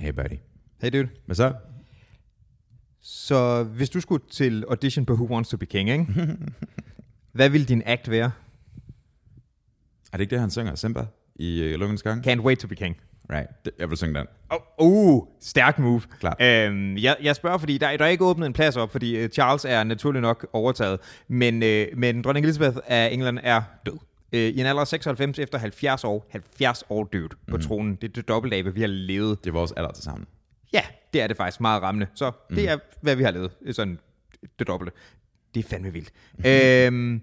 Hey buddy. Hey dude. Hvad så? Så hvis du skulle til audition på Who Wants to be King, ikke? hvad vil din act være? Er det ikke det, han synger? Simba i uh, Lukkens Gang? Can't wait to be king. Right. Jeg vil synge den. Oh, uh, stærk move. Klart. Øhm, jeg, jeg spørger, fordi der, der er ikke åbnet en plads op, fordi uh, Charles er naturligt nok overtaget, men, øh, men dronning Elizabeth af England er død. Øh, I en alder af 96 efter 70 år, 70 år død på Mhm. tronen. Det er det dobbelte af, hvad vi har levet. Det er vores alder til sammen. Ja, det er det faktisk meget rammende. Så det er, hvad vi har lavet. Sådan det dobbelte. Det er fandme vildt. øhm,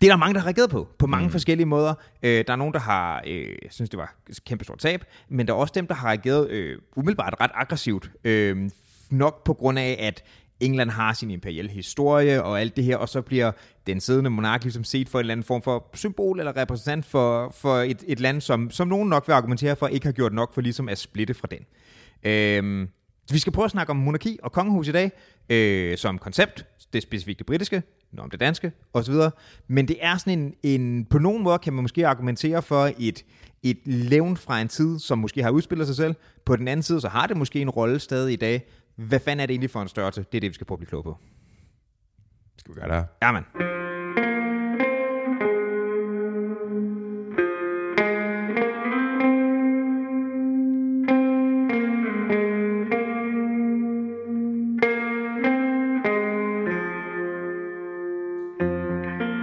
det er der mange, der har reageret på, på mange mm. forskellige måder. Øh, der er nogen, der har øh, synes det var et kæmpe stort tab, men der er også dem, der har reageret øh, umiddelbart ret aggressivt. Øh, nok på grund af, at England har sin imperielle historie og alt det her, og så bliver den siddende monark ligesom set for en eller anden form for symbol eller repræsentant for, for et, et land, som, som nogen nok vil argumentere for, ikke har gjort nok for ligesom at splitte fra den. Øhm, så vi skal prøve at snakke om monarki og kongehus i dag, øh, som koncept. Det specifikke specifikt det britiske, noget om det danske osv. Men det er sådan en, en, på nogen måde kan man måske argumentere for et, et levn fra en tid, som måske har udspillet sig selv. På den anden side, så har det måske en rolle stadig i dag. Hvad fanden er det egentlig for en størrelse? Det er det, vi skal prøve at blive kloge på. Skal vi gøre det her? Jamen.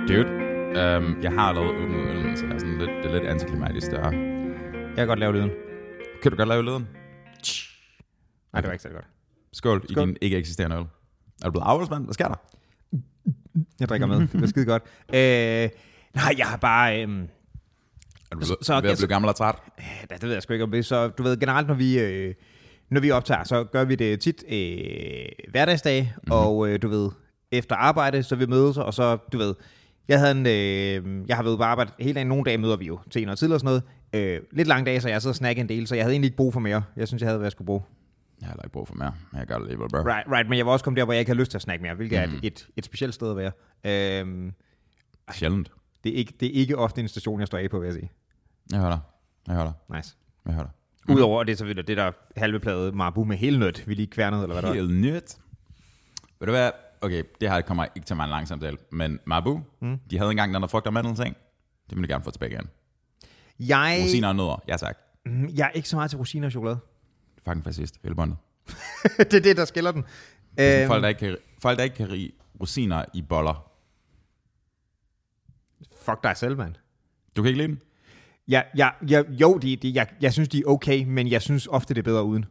Dude, um, jeg har allerede åbnet øllen, så jeg er sådan lidt, det er lidt antiklimatisk der. Jeg kan godt lave lyden. Kan du godt lave lyden? Nej, det var ikke så godt. Skål, Skål. i din ikke eksisterende øl. Er du blevet afholdsmand? Hvad sker der? Jeg drikker med. Det bliver skide godt. Øh, nej, jeg har bare... Øh, Er du Så- så, ved at altså- blive gammel og træt? Ja, det ved jeg sgu ikke om det. Så du ved, generelt når vi, øh, når vi optager, så gør vi det tit øh, hverdagsdag, mm-hmm. og øh, du ved, efter arbejde, så vi mødes, og så, du ved, jeg havde en, øh, jeg har været på arbejde hele dagen, nogle dage møder vi jo til noget tid og sådan noget. Øh, lidt lange dage, så jeg sidder og snakker en del, så jeg havde egentlig ikke brug for mere. Jeg synes, jeg havde, hvad jeg skulle bruge. Jeg har heller ikke brug for mere, men jeg gør det alligevel, bro. Right, right, men jeg var også kommet der, hvor jeg ikke havde lyst til at snakke mere, hvilket mm. er et, et, et specielt sted at være. Øh, Sjældent. det, er ikke, det er ikke ofte en station, jeg står af på, vil jeg sige. Jeg hører dig. Jeg hører dig. Nice. Jeg hører dig. Mm. Udover det, så vil det der halve plade Marabu med hele nødt, vi lige kværnede, eller hvad der. Helt nyt. Ved du hvad? Okay, det her kommer ikke til mig en lang samtale, men Mabu, mm. de havde engang den der frugt og mandel ting. Det må de gerne få tilbage igen. Jeg, Rosiner og nødder, ja tak. Mm, jeg er ikke så meget til rosiner og chokolade. Fucking fascist, hele bundet. det er det, der skiller den. Øhm. Øhm, Folk, der ikke kan, folk, der ikke kan rige rosiner i boller. fuck dig selv, mand. Du kan ikke lide dem? Jeg, jeg, jeg, jo, de, de, jeg, jeg synes, de er okay, men jeg synes ofte, det er bedre uden.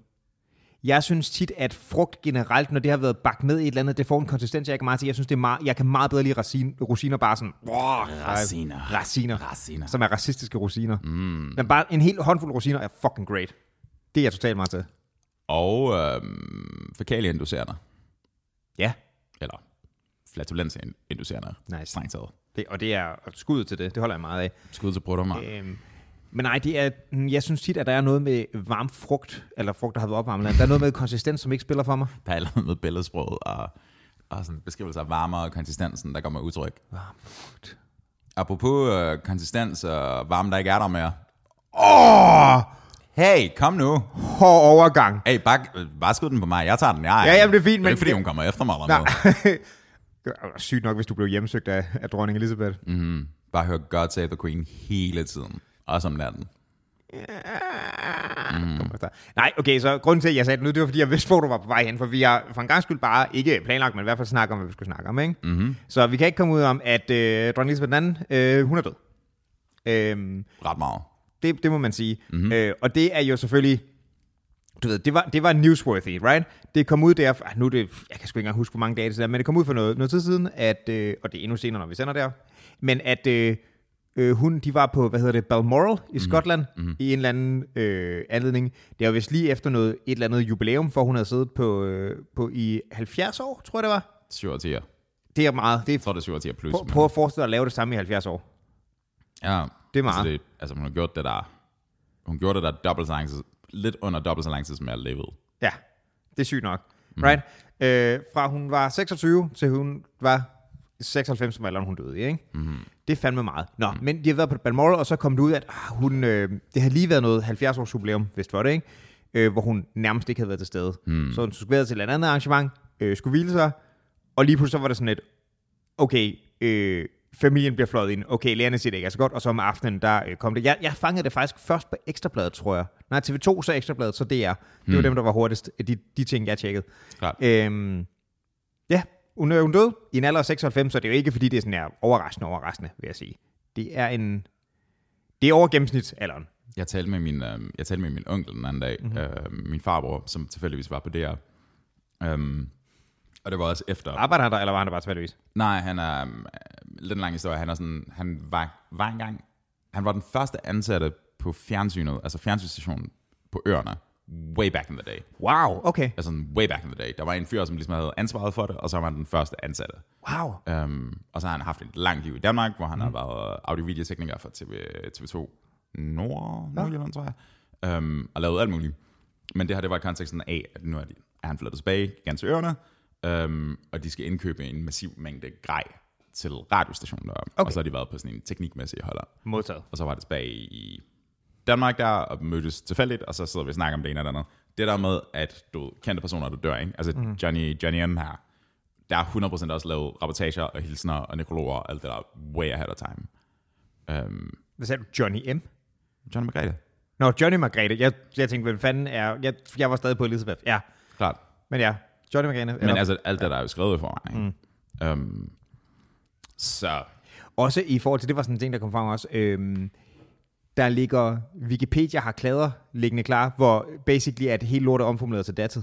Jeg synes tit, at frugt generelt, når det har været bagt med i et eller andet, det får en konsistens, jeg ikke meget til. Jeg synes, det er meget, jeg kan meget bedre lide racin, rosiner bare sådan... Wow, Raciner. Raciner. Raciner. Som er racistiske rosiner. Mm. Men bare en hel håndfuld rosiner er fucking great. Det er jeg totalt meget til. Og øhm, fækalieinducerende. Ja. Eller flatulensinducerende. Nice. Strengt taget. Det, og det er skud til det. Det holder jeg meget af. Skud til bruddommer. Øhm, men nej, det er, jeg synes tit, at der er noget med varm frugt, eller frugt, der har været opvarmet. Der er noget med konsistens, som ikke spiller for mig. Der er allerede med billedsproget og, og sådan beskrivelse af varme og konsistensen, der går med udtryk. Varm frugt. Apropos øh, konsistens og varme, der ikke er der mere. Åh! Hey, kom nu. Hård overgang. Hey, bare, øh, bare skud den på mig. Jeg tager den. Jeg, Ja, jamen, det er fint, Det er men- ikke, fordi hun kommer efter mig eller Nej. noget. Sygt nok, hvis du blev hjemsøgt af, af dronning Elizabeth. Mm, bare hør God Save the Queen hele tiden. Også om natten. Mm. Nej, okay, så grunden til, at jeg sagde det nu, det var, fordi jeg vidste, hvor du var på vej hen, for vi har for en gang skyld bare ikke planlagt, men i hvert fald snakket om, hvad vi skulle snakke om, ikke? Mm-hmm. Så vi kan ikke komme ud om, at øh, dronning Elizabeth II, øh, hun er død. Øhm, Ret meget. Det, det må man sige. Mm-hmm. Øh, og det er jo selvfølgelig, du ved, det var, det var newsworthy, right? Det kom ud der, ah, nu er det, jeg kan sgu ikke engang huske, hvor mange dage det er, men det kom ud for noget, noget tid siden, at, øh, og det er endnu senere, når vi sender der, men at øh, øh, hun, de var på, hvad hedder det, Balmoral i Skotland, mm-hmm. i en eller anden øh, anledning. Det var vist lige efter noget, et eller andet jubilæum, for hun havde siddet på, øh, på i 70 år, tror jeg det var. 7 og 10'er. Det er meget. Det Jeg er, tror, det er 7 og 10'er plus. prøv, prøv at forestille dig at lave det samme i 70 år. Ja, Det er meget. Altså, det, altså hun har gjort det der, hun gjorde det der dobbelt så lang tid, lidt under dobbelt så lang tid, som jeg levede. Ja, det er sygt nok. Mm. Right? Øh, fra hun var 26 til hun var 96, som alderen hun døde i, ikke? Mm-hmm. Det er fandme meget. Nå, mm. men de har været på Balmoral, og så kom det ud, at ah, hun, øh, det har lige været noget 70 års jubilæum, hvis det var det, ikke? øh, hvor hun nærmest ikke havde været til stede. Hmm. Så hun skulle være til et andet arrangement, øh, skulle hvile sig, og lige pludselig så var det sådan et, okay, øh, familien bliver fløjet ind, okay, lærerne siger det ikke er så godt, og så om aftenen, der øh, kom det. Jeg, jeg fangede det faktisk først på Ekstrabladet, tror jeg. Nej, TV2, så Ekstrabladet, så DR. Det Hmm. var dem, der var hurtigst, de, de ting, jeg tjekkede. Klart. Øhm, ja, hun er jo død i en alder af 96, så det er jo ikke, fordi det er sådan her overraskende, overraskende, vil jeg sige. Det er en... Det er over gennemsnitsalderen. Jeg talte med min, øh, jeg talte med min onkel den anden dag, Mhm. mm-hmm. øh, min farbror, som tilfældigvis var på DR. Um, og det var også efter... Arbejder han der, eller var han der bare tilfældigvis? Nej, han er øh, lidt en lang historie. Han er sådan, han var, var engang, han var den første ansatte på fjernsynet, altså fjernsynsstationen på øerne, way back in the day. Wow, okay. Altså way back in the day. Der var en fyr, som ligesom havde ansvaret for det, og så var han den første ansatte. Wow. Um, og så har han haft et langt liv i Danmark, hvor han mm. har været audio-videotekniker for TV, TV2 Nord, Nordjylland, tror jeg. Um, og lavet alt muligt. Men det her, det var i konteksten af, at nu er, de, er han flyttet tilbage igen til øerne, um, og de skal indkøbe en massiv mængde grej til radiostationen deroppe. Okay. Og så har de været på sådan en teknikmæssig holder. Modtaget. Og så var det tilbage i Danmark der, og mødtes tilfældigt, og så sidder vi og snakker om det ene eller det andet. Det der med, at du kendte personer, der dør, ikke? Altså mm. Johnny, Johnny M her, der er 100% også lavet rapportager og hilsner og nekrologer og alt det der way ahead of time. Um, Hvad sagde du? Johnny M? Johnny Margrethe, Nå, Johnny Margrethe. Jeg, jeg tænkte, hvad fanden er... Jeg, jeg var stadig på Elizabeth. Ja, klart. men ja. Johnny Margrethe. Men altså, alt det der er jo skrevet i forvejen. Mm. Um, så, Også i forhold til, det var sådan en ting, der kom frem også, øhm, der ligger, Wikipedia har klader liggende klar, hvor basically at hele lortet er omformuleret til datid.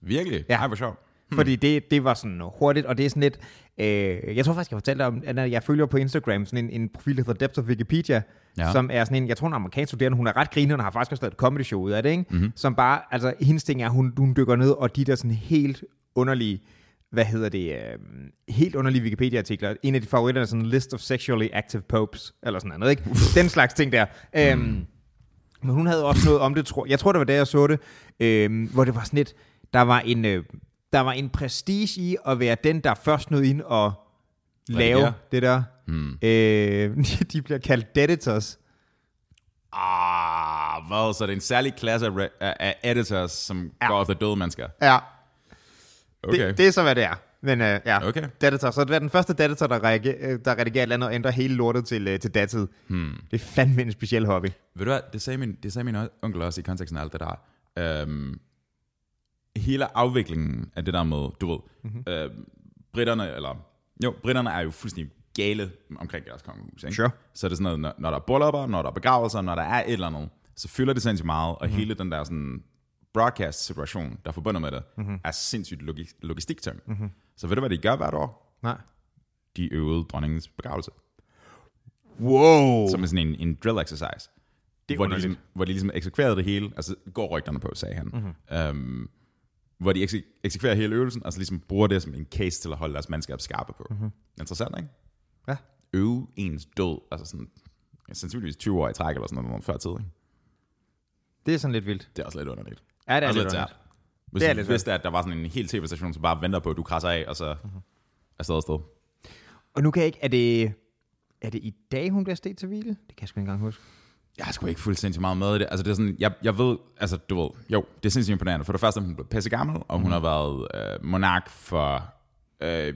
virkelig? Ja. Ej, hvor sjovt. Hmm. Fordi det, det var sådan hurtigt, og det er sådan lidt, øh, jeg tror faktisk, jeg fortalte om, at jeg følger på Instagram sådan en, en profil, der hedder Depth of Wikipedia, ja. Som er sådan en, jeg tror, en amerikansk studerende, hun er ret griner, og har faktisk også lavet et comedy show ud af det, ikke? Mm-hmm. Som bare, altså hendes ting er, hun, hun dykker ned, og de der sådan helt underlige, hvad hedder det, øh, helt underlige Wikipedia-artikler. En af de favoritter er sådan en list of sexually active popes, eller sådan noget, ikke? Den slags ting der. Øhm, men hun havde også noget om det, tror jeg. tror, det var da jeg så det, øhm, hvor det var sådan lidt, der var en, øh, der var en prestige i at være den, der først nåede ind og lave der? det der. Hmm. Øh, de bliver kaldt deaditors. Ah, hvad? Så det er en særlig klasse af, af, editors, som Ja. ja. går efter døde mennesker? Ja, Okay. det, det er så, hvad det er. Men øh, ja, Okay. deaditor. Så det er den første deaditor, der, reagerer, øh, der redigerer et eller andet og ændrer hele lortet til, øh, til datid. Hmm. Det er fandme en speciel hobby. Ved du hvad, det sagde min, det sagde min onkel også i konteksten af alt det der. Øhm, hele afviklingen af det der med, du ved, mm-hmm. øh, britterne, eller, jo, britterne er jo fuldstændig gale omkring deres kongehus, ikke? Sure. Så er det sådan noget, når, når der er bryllupper, når der er begravelser, når der er et eller andet, så fylder det sindssygt meget, og mm-hmm. hele den der sådan broadcast-situation, der er forbundet med det, mm-hmm. er sindssygt logi- logistiktung. Mm-hmm. Så ved du, hvad de gør hvert år? Nej. De øvede dronningens begravelse. Wow. som er sådan en, en drill exercise. Det er hvor, de underligt. ligesom, hvor de ligesom eksekverede det hele, altså går rygterne på, sagde han. Mm-hmm. Um, hvor de ekse- eksekverer hele øvelsen, og så ligesom bruger det som en case til at holde deres mandskab skarpe på. Mm-hmm. Interessant, ikke? Ja. Øve ens død, altså sådan, sandsynligvis 20 år i træk, eller sådan noget, før tid, ikke? Det er sådan lidt vildt. Det er også lidt underligt. Ja, det er også lidt tært. underligt. Hvis Det er du lidt vidste, at der var sådan en hel tv-station, som bare venter på, at du krasser af, og så Mhm. er stadig afsted. Og nu kan jeg ikke, er det, er det i dag, hun bliver stedt til hvile? Det kan jeg sgu ikke engang huske. Jeg har sgu ikke fuldstændig meget med i det. Altså, det er sådan, jeg, jeg ved, altså, du ved, jo, det er sindssygt imponerende. For det første, hun blev pisse gammel, og hun Mhm. har været øh, monark for, øh,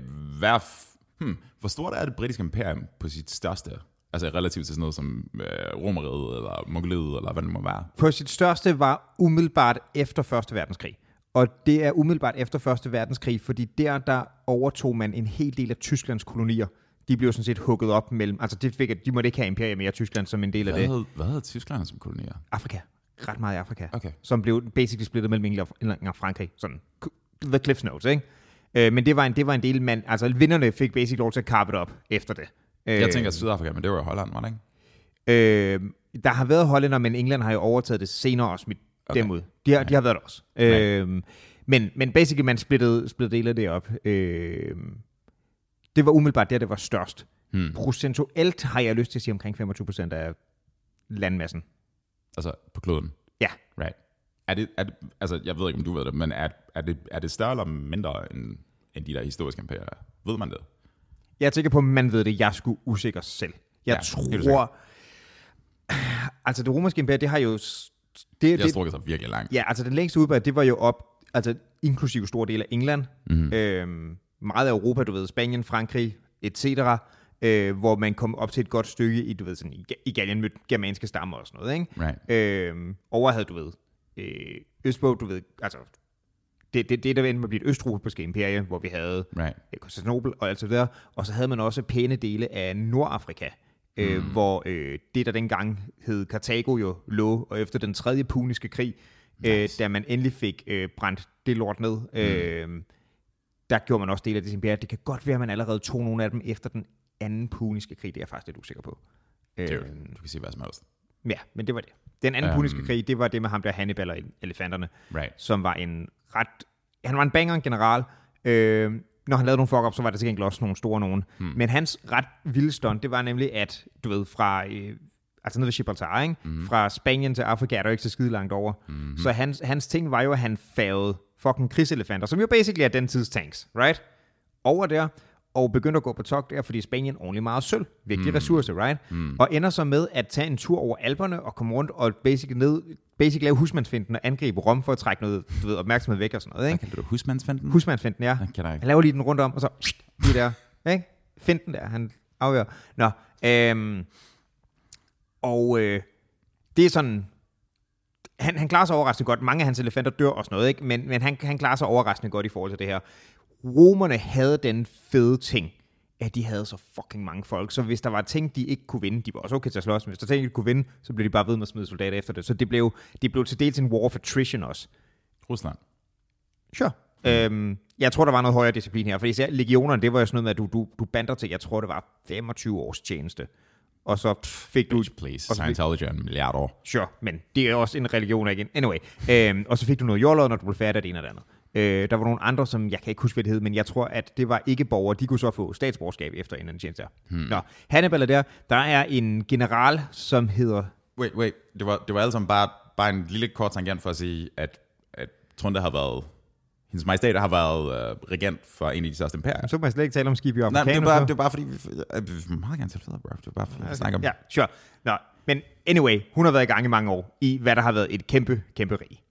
f- hmm, hvor stort er det britiske imperium på sit største? Altså relativt til sådan noget som øh, Romeriet, eller Mongoliet, eller hvad det må være. På sit største var umiddelbart efter Første Verdenskrig. Og det er umiddelbart efter Første Verdenskrig, fordi der, der overtog man en hel del af Tysklands kolonier. De blev sådan set hugget op mellem, altså det fik, at de måtte ikke have imperium mere Tyskland som en del af Hvad det. havde, hvad havde Tyskland som kolonier? Afrika. Ret meget i Afrika. Okay. Som blev basically splittet mellem England og- Frankrig. Sådan, the Cliff Notes, ikke? Øh, men det var, en, det var en del, man, altså vinderne fik basically lov til at carve det op efter det. Jeg Øh, tænker Sydafrika, men det var jo Holland, var det ikke? Øh, der har været hollænder, men England har jo overtaget det senere og smidt okay. Okay. dem ud. De har, de har været der også. Øh, men, men basically, man splittede, splittede dele af det op. Øh, det var umiddelbart der, det var størst. Hmm. Procentuelt har jeg lyst til at sige omkring 25% af landmassen. Altså på kloden. Ja. Right. Er det, er det, altså, jeg ved ikke, om du ved det, men er, er, det, er det større eller mindre end, end de der historiske imperier? Ved man det? Jeg er sikker på, at man ved det. Jeg sgu usikker selv. Jeg Ja, tror... Altså, det romerske imperium, det har jo... det, Jeg det, strukket sig virkelig langt. Ja, altså den længste udbred, det var jo op, altså inklusive store dele af England, Mhm. mm. øhm, meget af Europa, du ved, Spanien, Frankrig, etc., øh, hvor man kom op til et godt stykke i, du ved, sådan, i, Gallien mødte germanske stammer og sådan noget, ikke? Right. Øhm, over havde, du ved, øh, Østbog, du ved, altså, det, det, det der endte med at blive et østropiske imperie, hvor vi havde Right. øh, Konstantinopel og alt så videre, og så havde man også pæne dele af Nordafrika, øh, Mm. hvor øh, det, der dengang hed Karthago jo lå, og efter den tredje puniske krig, nice. øh, Nice. da man endelig fik øh, brændt det lort ned, øh, der gjorde man også del af det imperium. Det kan godt være, at man allerede tog nogle af dem efter den anden puniske krig, det er jeg faktisk lidt usikker på. Øh, Dude, du kan sige hvad som helst. ja, men det var det. Den anden Øhm. puniske krig, det var det med ham der Hannibal og elefanterne Right. som var en ret... Han var en banger, en general. Øh, når han lavede nogle fuck så var der til gengæld også nogle store nogen. Hmm. Men hans ret vilde stunt, det var nemlig, at du ved, fra... Øh, altså nede ved Gibraltar, ikke? Mm. Fra Spanien til Afrika er der jo ikke så skide langt over. Mm. Så hans, hans ting var jo, at han fagede fucking krigselefanter, som jo basically er den tids tanks, right? Over der, og begyndte at gå på togt der, fordi Spanien ordentligt meget sølv. Vigtig mm. ressource, right? Mm. Og ender så med at tage en tur over Alperne og komme rundt og basic ned, basic lave husmandsfinden og angribe Rom for at trække noget du ved, opmærksomhed væk og sådan noget, Hvad ikke? kalder du husmandsfinden? Husmandsfinden, ja. Ikke. Han laver lige den rundt om, og så lige der, ikke? Finden der, han afgør. Nå, øhm, og øh, det er sådan, han, han klarer sig overraskende godt. Mange af hans elefanter dør og sådan noget, ikke? Men, men han, han klarer sig overraskende godt i forhold til det her. Romerne havde den fede ting, at de havde så fucking mange folk. Så hvis der var ting, de ikke kunne vinde, de var også okay til at slås, men hvis der var ting, de kunne vinde, så blev de bare ved med at smide soldater efter det. Så det blev, det blev til dels en war of attrition også. Rusland. Sure. Mm. Øhm, jeg tror, der var noget højere disciplin her, for især legionerne, det var jo sådan noget med, at du, du, du bander til, jeg tror, det var 25 års tjeneste. Og så pff, fik du... Please. og så fik, Scientology er en milliard år. sure, men det er også en religion igen. Anyway. Øhm, og så fik du noget jordlod, når du blev færdig af det ene og det andet. Øh, der var nogle andre, som jeg kan ikke huske, hvad det hed, men jeg tror, at det var ikke borgere. De kunne så få statsborgerskab efter en anden tjeneste. Hmm. Nå, Hannibal er der. Der er en general, som hedder... Wait, wait. Det var, det var sammen bare, bare en lille kort tangent for at sige, at, at Trunde har været... Hendes majestæt har været øh, regent for en af de største imperier. Så må jeg slet ikke tale om skib i Nej, men det er bare, det er bare fordi, vi, øh, vi vil meget gerne tale federe, bro. Det er bare fordi, vi snakker om... Ja, sure. Nå, men anyway, hun har været i gang i mange år, i hvad der har været et kæmpe, kæmpe rig.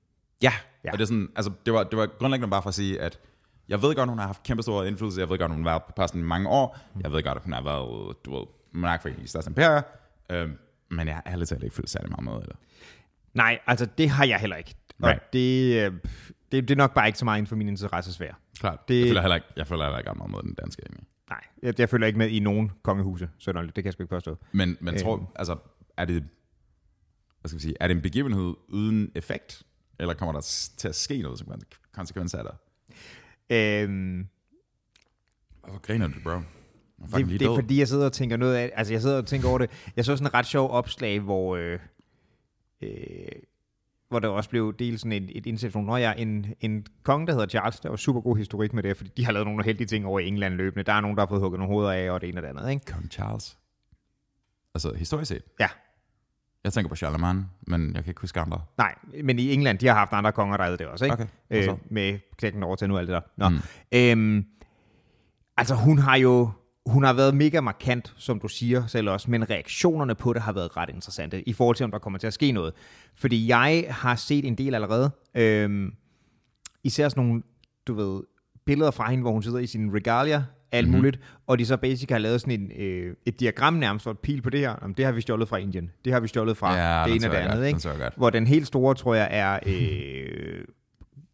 Ja, Ja. og det er sådan, altså, det var, det var grundlæggende bare for at sige, at jeg ved godt, hun har haft kæmpe stor indflydelse, jeg ved godt, hun har været på posten i mange år, jeg ved godt, at hun har været, du ved, monark for en af de største imperier, øh, men jeg har ærligt talt ikke følt særlig meget med det. Nej, altså det har jeg heller ikke. Og Right. det, øh, det, det er nok bare ikke så meget inden for min interessesfære. Klart. Det-. Jeg føler heller ikke, jeg føler heller ikke meget med den danske egentlig. Nej, jeg, jeg følger ikke med i nogen kongehuse, så det kan jeg sgu ikke påstå. Men, men tror, Øhm. altså, er det, hvad skal vi sige, er det en begivenhed uden effekt, eller kommer der til at ske noget som konsekvens af det? Øhm, Hvorfor griner du, bro? Det, det er død. fordi, jeg sidder og tænker noget af, altså jeg sidder og tænker over det. Jeg så sådan en ret sjov opslag, hvor, øh, øh, hvor der også blev delt sådan et, et indsæt fra, jeg en, en konge, der hedder Charles, der var super god historik med det, fordi de har lavet nogle heldige ting over i England løbende. Der er nogen, der har fået hugget nogle hoveder af, og det ene og det andet, ikke? Kong Charles. Altså, historisk set. Ja. Jeg tænker på Charlemagne, men jeg kan ikke huske andre. Nej, men i England, de har haft andre konger, der havde det også, ikke? Okay? Øh, med klækken over til nu alt det der. Nå. Mm. Øhm, altså, hun har jo hun har været mega markant, som du siger selv også, men reaktionerne på det har været ret interessante, i forhold til, om der kommer til at ske noget. Fordi jeg har set en del allerede, øhm, især sådan nogle, du ved, billeder fra hende, hvor hun sidder i sin regalia, alt Mhm. mm-hmm. muligt, og de så basic har lavet sådan en, øh, et diagram nærmest for et pil på det her. Jamen, det har vi stjålet fra Indien. Det har vi stjålet fra Ja, det ene og det andet. godt. Ikke? Den. Hvor den helt store, tror jeg, er... Øh,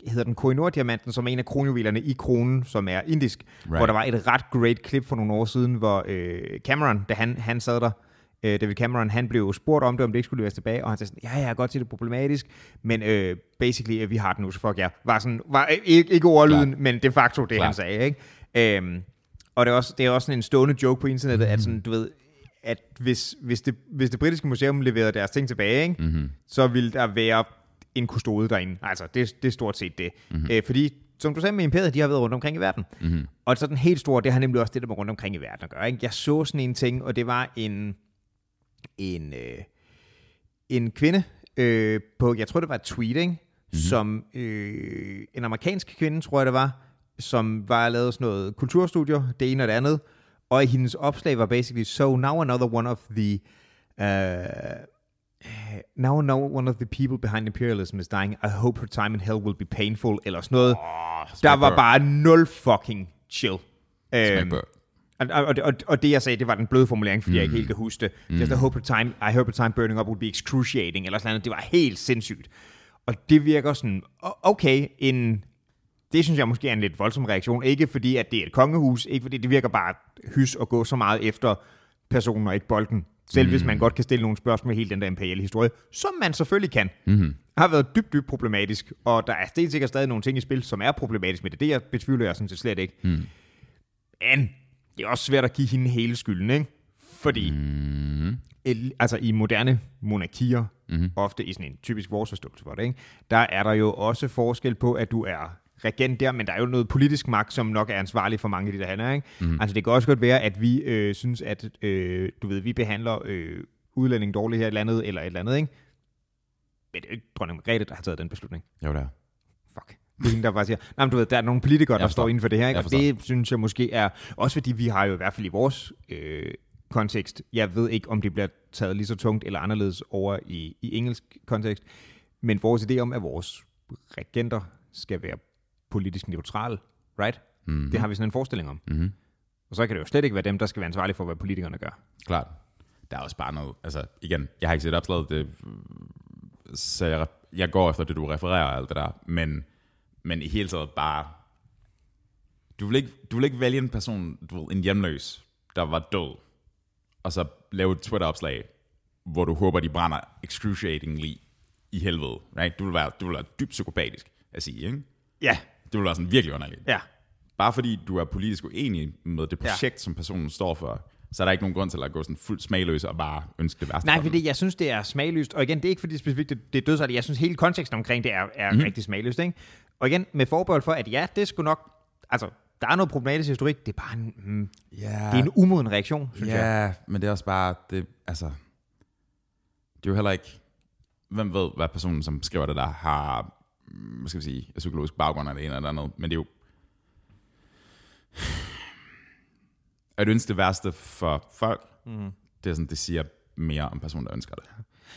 hedder den Kohinoor-diamanten, som er en af kronjuvelerne i kronen, som er indisk. Right. Hvor der var et ret great klip for nogle år siden, hvor øh, Cameron, da han, han sad der, øh, David Cameron, han blev spurgt om det, om det ikke skulle leveres tilbage, og han sagde sådan, ja, jeg kan godt se det er problematisk, men øh, basically, øh, vi har den nu, så fuck ja. Var sådan, var øh, ikke, ikke ordlyden, Klar. men de facto det, Klar. han sagde, ikke? Øhm, og det er, også, det er også sådan en stående joke på internettet, at sådan, du ved, at hvis, hvis, det, hvis det britiske museum leverede deres ting tilbage, ikke, Mm-hmm. så vil der være en kustode derinde. Altså, det, det er stort set det. Mm-hmm. Øh, fordi, som du sagde med imperiet, de har været rundt omkring i verden. Mm-hmm. Og så den helt store, det har nemlig også det, der med rundt omkring i verden at gøre. Ikke? Jeg så sådan en ting, og det var en, en, øh, en kvinde øh, på, jeg tror det var et tweet, ikke? Mm-hmm. som øh, en amerikansk kvinde, tror jeg det var, som var lavet sådan noget kulturstudier, det ene og det andet, og hendes opslag var basically, so now another one of the uh, Now, now one of the people behind imperialism is dying. I hope her time in hell will be painful, eller sådan noget. Oh, Der var bare nul fucking chill. Øhm, og, og, og, og det jeg sagde, det var den bløde formulering, fordi mm. jeg ikke helt kan huske det. Mm. Just I hope the time, I hope the time burning up would be excruciating, eller sådan noget. Det var helt sindssygt. Og det virker sådan, okay, en, det synes jeg måske er en lidt voldsom reaktion. Ikke fordi, at det er et kongehus, ikke fordi det virker bare hys at gå så meget efter personen og ikke bolden. Selv mm. hvis man godt kan stille nogle spørgsmål med hele den der imperiale historie, som man selvfølgelig kan, mm-hmm. har været dybt, dybt problematisk. Og der er helt sikkert stadig nogle ting i spil, som er problematisk med det. Det jeg betvivler jeg sådan set slet ikke. Mm. Men det er også svært at give hende hele skylden, ikke? Fordi mm. el, altså i moderne monarkier, mm. ofte i sådan en typisk vores forståelse for det, ikke? der er der jo også forskel på, at du er regent der, men der er jo noget politisk magt, som nok er ansvarlig for mange af de der handler. Ikke? Mm. Altså det kan også godt være, at vi øh, synes, at øh, du ved, vi behandler øh, udlænding dårligt her i et eller andet, eller et eller andet, ikke? Men det er jo ikke dronning Margrethe, der har taget den beslutning. Jo, det er. Fuck. Det er hende, der bare siger, nej, men du ved, der er nogle politikere, der står inden for det her, ikke? Og det synes jeg måske er, også fordi vi har jo i hvert fald i vores øh, kontekst, jeg ved ikke, om det bliver taget lige så tungt eller anderledes over i, i engelsk kontekst, men vores idé om, at vores regenter skal være politisk neutral, right? Mm-hmm. Det har vi sådan en forestilling om. Mm-hmm. Og så kan det jo slet ikke være dem, der skal være ansvarlige for, hvad politikerne gør. Klart. Der er også bare noget, altså igen, jeg har ikke set opslaget, det, så jeg, jeg går efter det, du refererer og alt det der, men, men i hele taget bare, du vil ikke, du vil ikke vælge en person, du ved, en hjemløs, der var død, og så lave et Twitter-opslag, hvor du håber, de brænder excruciatingly i helvede. Right? Du, vil være, du vil være dybt psykopatisk at sige, ikke? Ja. Det vil være sådan virkelig underligt. Ja. Bare fordi du er politisk uenig med det projekt, ja. som personen står for, så er der ikke nogen grund til at gå sådan fuldt smagløs og bare ønske det værste Nej, fordi jeg synes, det er smagløst. Og igen, det er ikke fordi det specifikt, det, det er dødsart. Jeg synes, hele konteksten omkring det er, er mm. rigtig smagløst. Ikke? Og igen, med forbehold for, at ja, det skulle nok... Altså, der er noget problematisk historik. Det er bare en, mm, Ja, det er en umoden reaktion, synes ja, jeg. men det er også bare, det, altså, det er jo heller ikke, hvem ved, hvad personen, som skriver det der, har, hvad skal vi sige, psykologisk baggrund det ene eller det andet, men det er jo, at ønske det værste for folk, mm. det er sådan, det siger mere om personen, der ønsker det.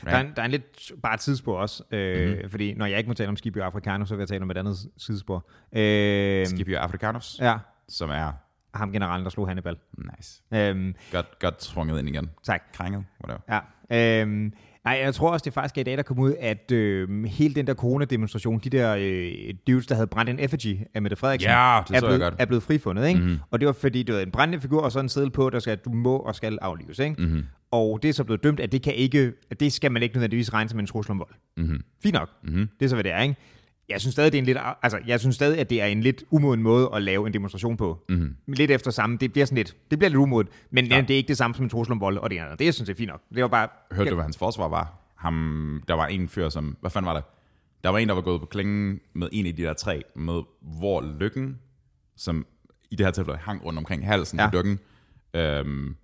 Der er, en, der er en lidt bare et tidsspor også, øh, mm-hmm. fordi når jeg ikke må tale om Scipio Africanus, så vil jeg tale om et andet sidespor. Øh, Scipio Africanus, Ja, som er, ham generalen, der slog Hannibal. nice, Øhm, godt, godt trunget ind igen. tak. Krænget, whatever. Ja. Øhm, nej, jeg tror også, det faktisk er i dag, der kom ud, at øh, hele den der coronademonstration, de der øh, dudes, der havde brændt en effigy af Mette Frederiksen, Ja, det er, blevet, godt. er blevet frifundet. Ikke? Mm-hmm. Og det var fordi, det var en brændende figur, og så en seddel på, der skal, at du må og skal aflives. Ikke? Mm-hmm. Og det er så blevet dømt, at det, kan ikke, at det skal man ikke nødvendigvis regne som en trussel om vold. Mm-hmm. Fint nok. Mm-hmm. Det er så, hvad det er. Ikke? Jeg synes stadig, det er en lidt, altså, jeg synes stadig, at det er en lidt umoden måde at lave en demonstration på. Mm-hmm. Lidt efter samme. Det bliver sådan lidt, det bliver lidt umodet, men ja. det er ikke det samme som en trussel om vold, og det er, det synes jeg er fint nok. Det var bare, Hørte du, hvad hans forsvar var? Ham, der var en fyr, som... Hvad fanden var det? Der var en, der var gået på klingen med en af de der tre, med hvor lykken, som i det her tilfælde hang rundt omkring halsen Ja. ja. på lykken, øhm,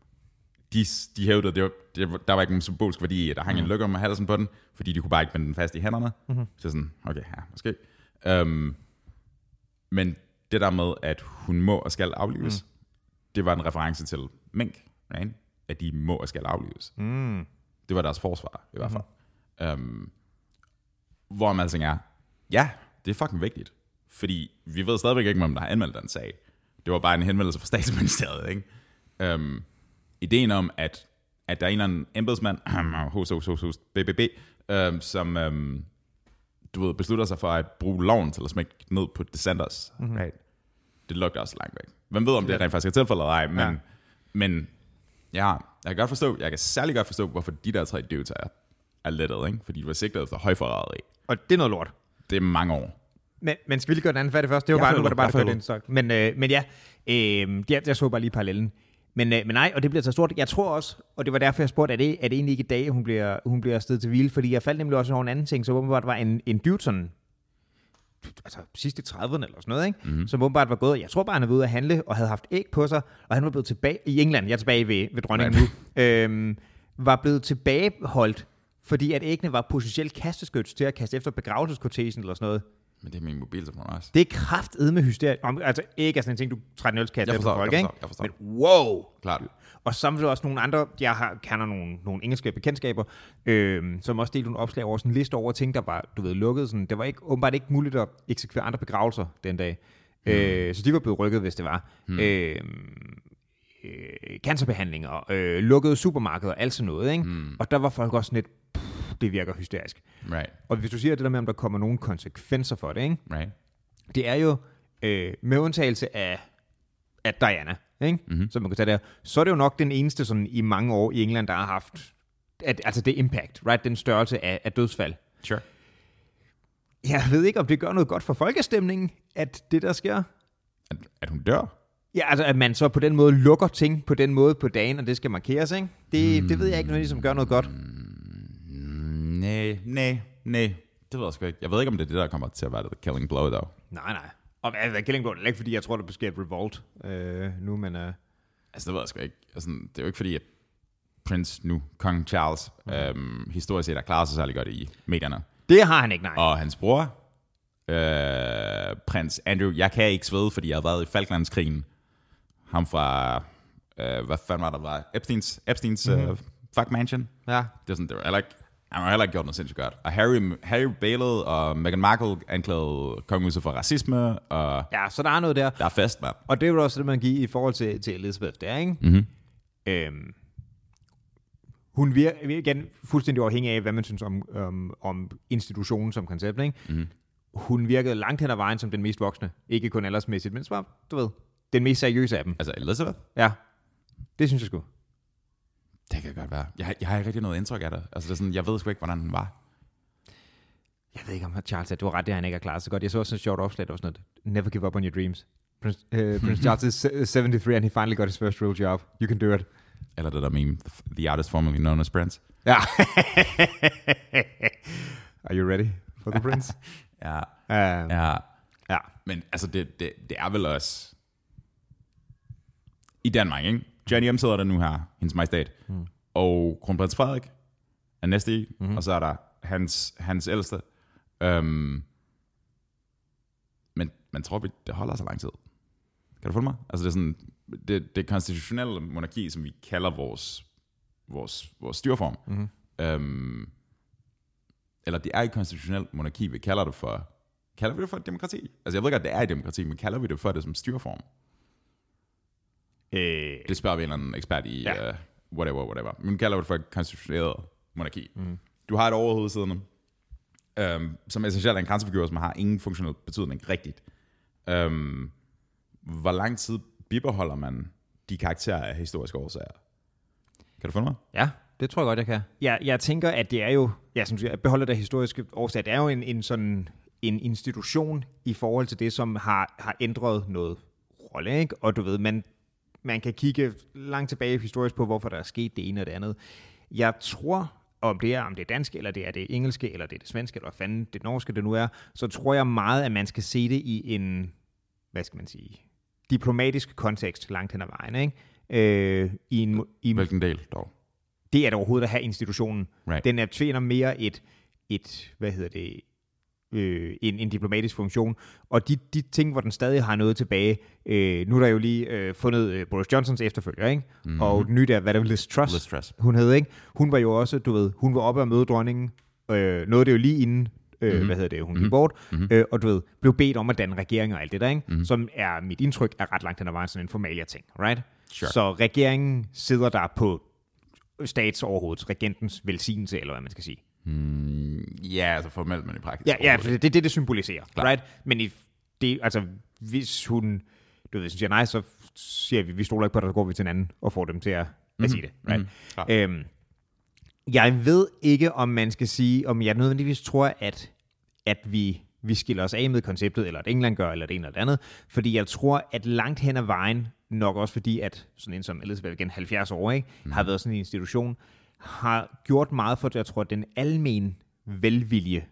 de, de hævdede, det var, det der var ikke nogen symbolsk værdi i, der hang mm. en lykke om halsen på den, fordi de kunne bare ikke binde den fast i hænderne. Mm-hmm. Så sådan, okay, ja, måske. Øhm, men det der med, at hun må og skal aflives, mm. det var en reference til mink, right? at de må og skal aflives. mm, Det var deres forsvar, i hvert fald. Mm. Um, hvor man altså er, ja, det er fucking vigtigt. Fordi vi ved stadigvæk ikke, om der har anmeldt den sag. Det var bare en henvendelse fra statsministeriet, ikke? Um, ideen om, at, at der er en eller anden embedsmand, hos, hos, hos, hos BBB, um, som um, du ved, beslutter sig for at bruge loven til at smække ned på dissenters, mm-hmm. right? det lugter også langt væk. Hvem ved, om det rent faktisk er tilfældet eller ej, men, Ja. ja. men ja, jeg kan godt forstå, jeg kan særlig godt forstå, hvorfor de der tre dudes er, er lettet, ikke? fordi de var sigtet efter højforræderi. og det er noget lort. Det er mange år. Men, men skal vi lige gøre den anden færdig først? Det var Jeg bare nu, hvor det du. bare følger ind stok. Men, øh, men ja, øh, jeg, jeg så bare lige parallellen. Men, øh, men nej, og det bliver så stort. Jeg tror også, og det var derfor, jeg spurgte, er det, er det egentlig ikke i dag, hun bliver, hun bliver afsted til hvile? Fordi jeg faldt nemlig også over en anden ting, så åbenbart var en, en sådan, altså sidst i 30'erne eller sådan noget, ikke? Mm-hmm. som åbenbart var gået, jeg tror bare, han været ude at handle, og havde haft æg på sig, og han var blevet tilbage, i England, jeg er tilbage ved, ved dronningen nu, øhm, var blevet tilbageholdt, fordi at æggene var potentielt kasteskyts til at kaste efter begravelseskortesen eller sådan noget. Men det er min mobiltelefon også. Det er kraftedet med hysterie. Om- Altså ikke er sådan en ting, du traditionelt kan Jeg tage forstår, på folk, jeg ikke? forstår, jeg forstår. Men wow! Klart. Og samtidig også nogle andre, jeg har, kender nogle, nogle engelske bekendtskaber, øh, som også delte nogle opslag over sådan en liste over ting, der var, du ved, lukket. Sådan. Det var ikke, åbenbart ikke muligt at eksekvere andre begravelser den dag. Mm. Øh, så de var blevet rykket, hvis det var. Mm. Øh, øh, cancerbehandlinger, øh, lukkede supermarkeder, alt sådan noget. Ikke? Mm. Og der var folk også lidt, det virker hysterisk. Right, Og hvis du siger det der med, om der kommer nogle konsekvenser for det, ikke? right. det er jo øh, med undtagelse af, af Diana, ikke? Mm-hmm. som man kan tage der, så er det jo nok den eneste sådan, i mange år i England, der har haft at, altså det impact, right? den størrelse af, af dødsfald. Sure. Jeg ved ikke, om det gør noget godt for folkestemningen, at det der sker. At, at hun dør? Ja, altså at man så på den måde lukker ting på den måde på dagen, og det skal markeres, ikke? Det, mm. det ved jeg ikke nødvendigvis, som gør noget godt. Mm, Nej, nej, nej. Det ved jeg sgu ikke. Jeg ved ikke, om det er det, der kommer til at være the killing blow, dog. Nej, nej. Og hvad er Killing Blow? Det er ikke, fordi jeg tror, der sker et revolt øh, nu, men... Øh, Altså, det ved jeg sgu ikke. Altså, det er jo ikke fordi, at prins nu, kong Charles, øhm, historisk set har klaret sig særlig godt i medierne. det har han ikke, nej. Og hans bror, øh, prins Andrew, jeg kan ikke svede, fordi jeg har været i Falklandskrigen. Ham fra, øh, hvad fanden var der, var Epsteins, Epsteins mm-hmm. øh, fuck mansion. Ja. Det er sådan, det var heller ikke, han har heller ikke gjort noget sindssygt godt. Og Harry, Harry bailede, og Meghan Markle anklagede kongehuset for racisme, og ja, så der er noget der. der er fest, mand. Og det er jo også det, man giver i forhold til, til Elizabeth der, ikke? Mm-hmm. Øhm, hun virker igen fuldstændig afhængig af, hvad man synes om, om, om institutionen som koncept, ikke? Mhm. Hun virkede langt hen ad vejen som den mest voksne. Ikke kun aldersmæssigt, men som, du ved, den mest seriøse af dem. Altså Elizabeth? Ja, det synes jeg sgu. Det kan godt være. Jeg, har- jeg har ikke rigtig noget indtryk af det. Altså, det er sådan, jeg ved sgu ikke, hvordan den var. Jeg ved ikke, om Charles, at du har ret, det han ikke er klaret så godt. Jeg så også et sjovt opslag, der var sådan noget, never give up on your dreams. Prince, uh, Prince Charles is se- 73 and he finally got his first real job. You can do it. Eller det der meme, the artist formerly known as Prince. Ja. Are you ready for the prince? Ja, Um, ja. ja. Men altså, det, det, det er vel også... I Danmark, ikke? Jenny M sidder der nu her, hendes majestæt. Mm. Og kronprins Frederik er næste i, mm-hmm. og så er der hans, hans ældste. Øhm, men man tror, det holder så lang tid. Kan du følge mig? Altså, det er sådan, det, det konstitutionelle monarki, som vi kalder vores, vores, vores styreform. Mm-hmm. Øhm, eller det er ikke konstitutionelt monarki, vi kalder det for, kalder vi det for et demokrati? Altså, jeg ved godt, det er et demokrati, men kalder vi det for det som styreform? Øh, Det spørger vi en eller anden ekspert i, Ja. ja. uh, whatever, whatever. Men kalder det for et konstitutionelt monarki. Mm. Du har et overhoved siddende, øhm, som essentielt er en grænsefigur, som har ingen funktionel betydning rigtigt. Øhm, hvor lang tid bibeholder man de karakterer af historiske årsager? Kan du følge mig? Ja, det tror jeg godt, jeg kan. Jeg, jeg tænker, at det er jo, ja, som du siger, beholder det historiske årsag, det er jo en, en sådan en institution i forhold til det, som har, har ændret noget rolle, ikke? Og du ved, man, man kan kigge langt tilbage historisk på, hvorfor der er sket det ene og det andet. Jeg tror, om det er, om det er dansk, eller det er det engelske, eller det er det svenske, eller hvad fanden det norske det nu er, så tror jeg meget, at man skal se det i en, hvad skal man sige, diplomatisk kontekst langt hen ad vejen, ikke? Øh, i en, i, Hvilken del dog? det er det overhovedet at have institutionen. Right. Den er tjener mere et, et hvad hedder det, øh, en, en diplomatisk funktion. Og de, de ting, hvor den stadig har noget tilbage, øh, nu er der jo lige øh, fundet øh, Boris Johnsons efterfølger, ikke? Mm-hmm. Og den nye der, hvad der Liz Truss, Liz Truss. hun hed, ikke? Hun var jo også, du ved, hun var oppe at møde dronningen, øh, noget det jo lige inden, øh, mm-hmm. hvad hedder det, hun gik bort, mm-hmm. øh, og du ved, blev bedt om at danne regering og alt det der, ikke? Mm-hmm. Som er mit indtryk, er ret langt hen ad vejen sådan en formalia ting, right? Sure. Så regeringen sidder der på statsoverhovedets, regentens velsignelse, eller hvad man skal sige. Mm, ja, altså formelt, men i praksis. Ja, ja for det er det, det symboliserer, Klart. right? Men i, det, altså, hvis hun, du ved, hvis hun siger nej, så siger vi, vi stoler ikke på dig, så går vi til en anden og får dem til at, mm-hmm. at sige det, right? Mhm, klart. Øhm, jeg ved ikke, om man skal sige, om jeg nødvendigvis tror, at, at vi, vi skiller os af med konceptet, eller at England gør, eller det ene eller det andet, fordi jeg tror, at langt hen ad vejen, nok også fordi, at sådan en som Elizabeth igen 70 år, ikke, mm. har været sådan en institution, har gjort meget for, jeg tror, den almen velvilje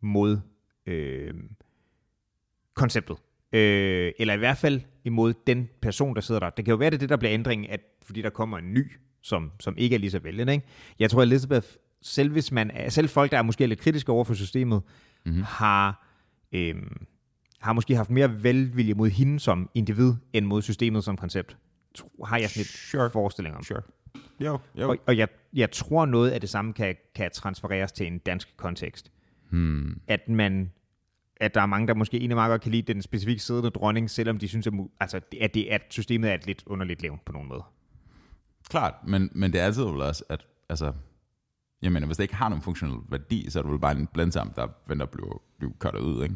mod øh, konceptet. Øh, eller i hvert fald imod den person, der sidder der. Det kan jo være, det det, der bliver ændringen, at, fordi der kommer en ny, som, som ikke er lige så vælgende. Ikke? Jeg tror, Elizabeth, selv, hvis man selv folk, der er måske lidt kritiske over for systemet, mm-hmm. har øh, har måske haft mere velvilje mod hende som individ, end mod systemet som koncept. Har jeg sådan lidt Sure. forestilling om. Sure. Jo, jo. Og, og jeg, jeg tror noget af det samme kan, kan transfereres til en dansk kontekst. Hmm. At man at der er mange, der måske egentlig meget godt kan lide den specifikke siddende dronning, selvom de synes, at, altså, at, det, at systemet er et lidt underligt levn på nogen måde. Klart, men, men det er altid vel også, at altså, jeg mener, hvis det ikke har nogen funktionel værdi, så er det vel bare en blindtarm, der venter at blive, blive ud, ikke?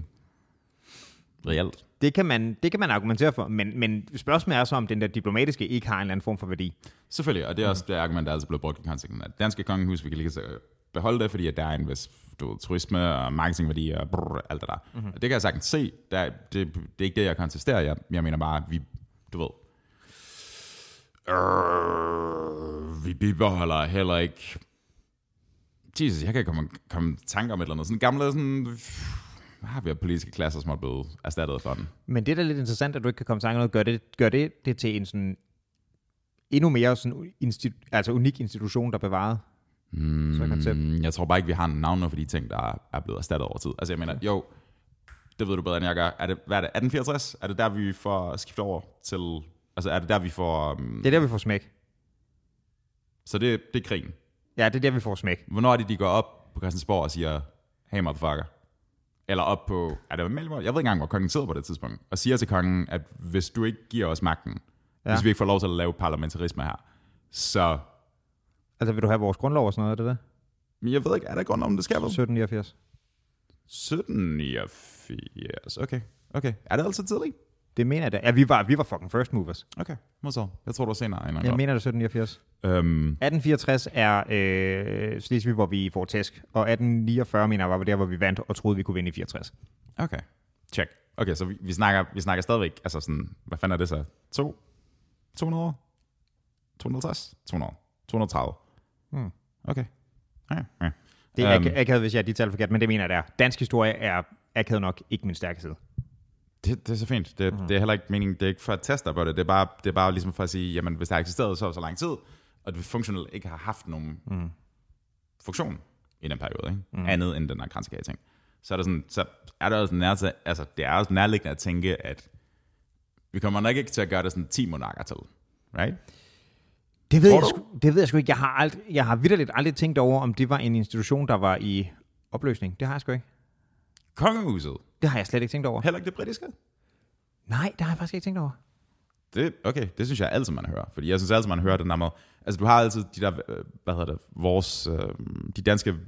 Reelt. Det kan man, det kan man argumentere for, men, men spørgsmålet er så, om den der diplomatiske ikke har en eller anden form for værdi. Selvfølgelig, og det er også det argument, der er altid blevet brugt i konteksten, at danske kongehus, vi kan lige så beholde det, fordi at der er en vis du turisme og marketingværdi og brrr, alt det der. Mm-hmm. Og det kan jeg sagtens se. Der, er- det, det er ikke det, jeg kontesterer. Jeg, jeg mener bare, vi, du ved, øh, vi bibeholder heller ikke... Jesus, jeg kan ikke komme, komme tanker om et eller andet. Sådan gamle, sådan... Har vi politiske klasser, som er blevet erstattet for den? Men det er da lidt interessant, at du ikke kan komme i tanke noget. Gør det, gør det, det til en sådan endnu mere sådan institu- altså unik institution, der er bevaret? Mm, Så koncept. Jeg tror bare ikke, vi har navne for de ting, der er- er blevet erstattet over tid. Altså jeg mener, jo, det ved du bedre, end jeg gør. Er det, hvad er det, 1864? Er det der, vi får skiftet over til... Altså er det der, vi får... Um, Det er der, vi får smæk. så det, det er krigen. Ja, det er der, vi får smæk. Hvornår er det, de går op på Christiansborg og siger, hey motherfucker? Eller op på... Er det Mellemor? Jeg ved ikke engang, hvor kongen sidder på det tidspunkt. Og siger til kongen, at hvis du ikke giver os magten, ja. Hvis vi ikke får lov til at lave parlamentarisme her, så... Altså, vil du have vores grundlov og sådan noget, er det det? Men jeg ved ikke, er der grund om det skal vel? 1789. 1789. Okay. Okay. Er det altid tidligt? Det mener jeg da. Ja, vi var, vi var fucking first movers. Okay. Måske. Jeg tror, du var senere. End Jeg mener det er 1789. øhm, 1864 er øh, Slesvig, hvor vi får tæsk. Og 1849, mener jeg, var der, hvor vi vandt og troede, vi kunne vinde i 64. okay. Check. Okay, så vi, vi, snakker, vi snakker stadigvæk, altså sådan, hvad fanden er det så? To? 200 år? 250? 200 230? Hmm. Okay. Ja, ja. Det er Øhm. um, akavet, hvis jeg er de tal forkert, men det mener jeg, det er. Dansk historie er akavet nok ikke min stærke side. Det, det er så fint. Det, mm. det er heller ikke meningen, det er ikke for at teste på det. Det er bare, det er bare ligesom for at sige, jamen hvis det har eksisteret så så lang tid, og det funktionelt ikke har haft nogen Mm. funktion i den periode, ikke? Mm. andet end den her kransekage ting. Så er, der sådan, så er der også nær altså det er også nærliggende at tænke, at vi kommer nok ikke til at gøre det sådan 10 monarker til, right? Det ved, jeg, sgu, det ved jeg sgu ikke. Jeg har, ald- jeg har vidderligt aldrig tænkt over, om det var en institution, der var i opløsning. Det har jeg sgu ikke. Kongehuset, Det har jeg slet ikke tænkt over. heller ikke det britiske. Nej, det har jeg faktisk ikke tænkt over. Det, okay, det synes jeg altid, man hører. Fordi jeg synes altid, man hører den der med, altså du har altid de der, øh, hvad hedder det, vores, øh, de danske, hvad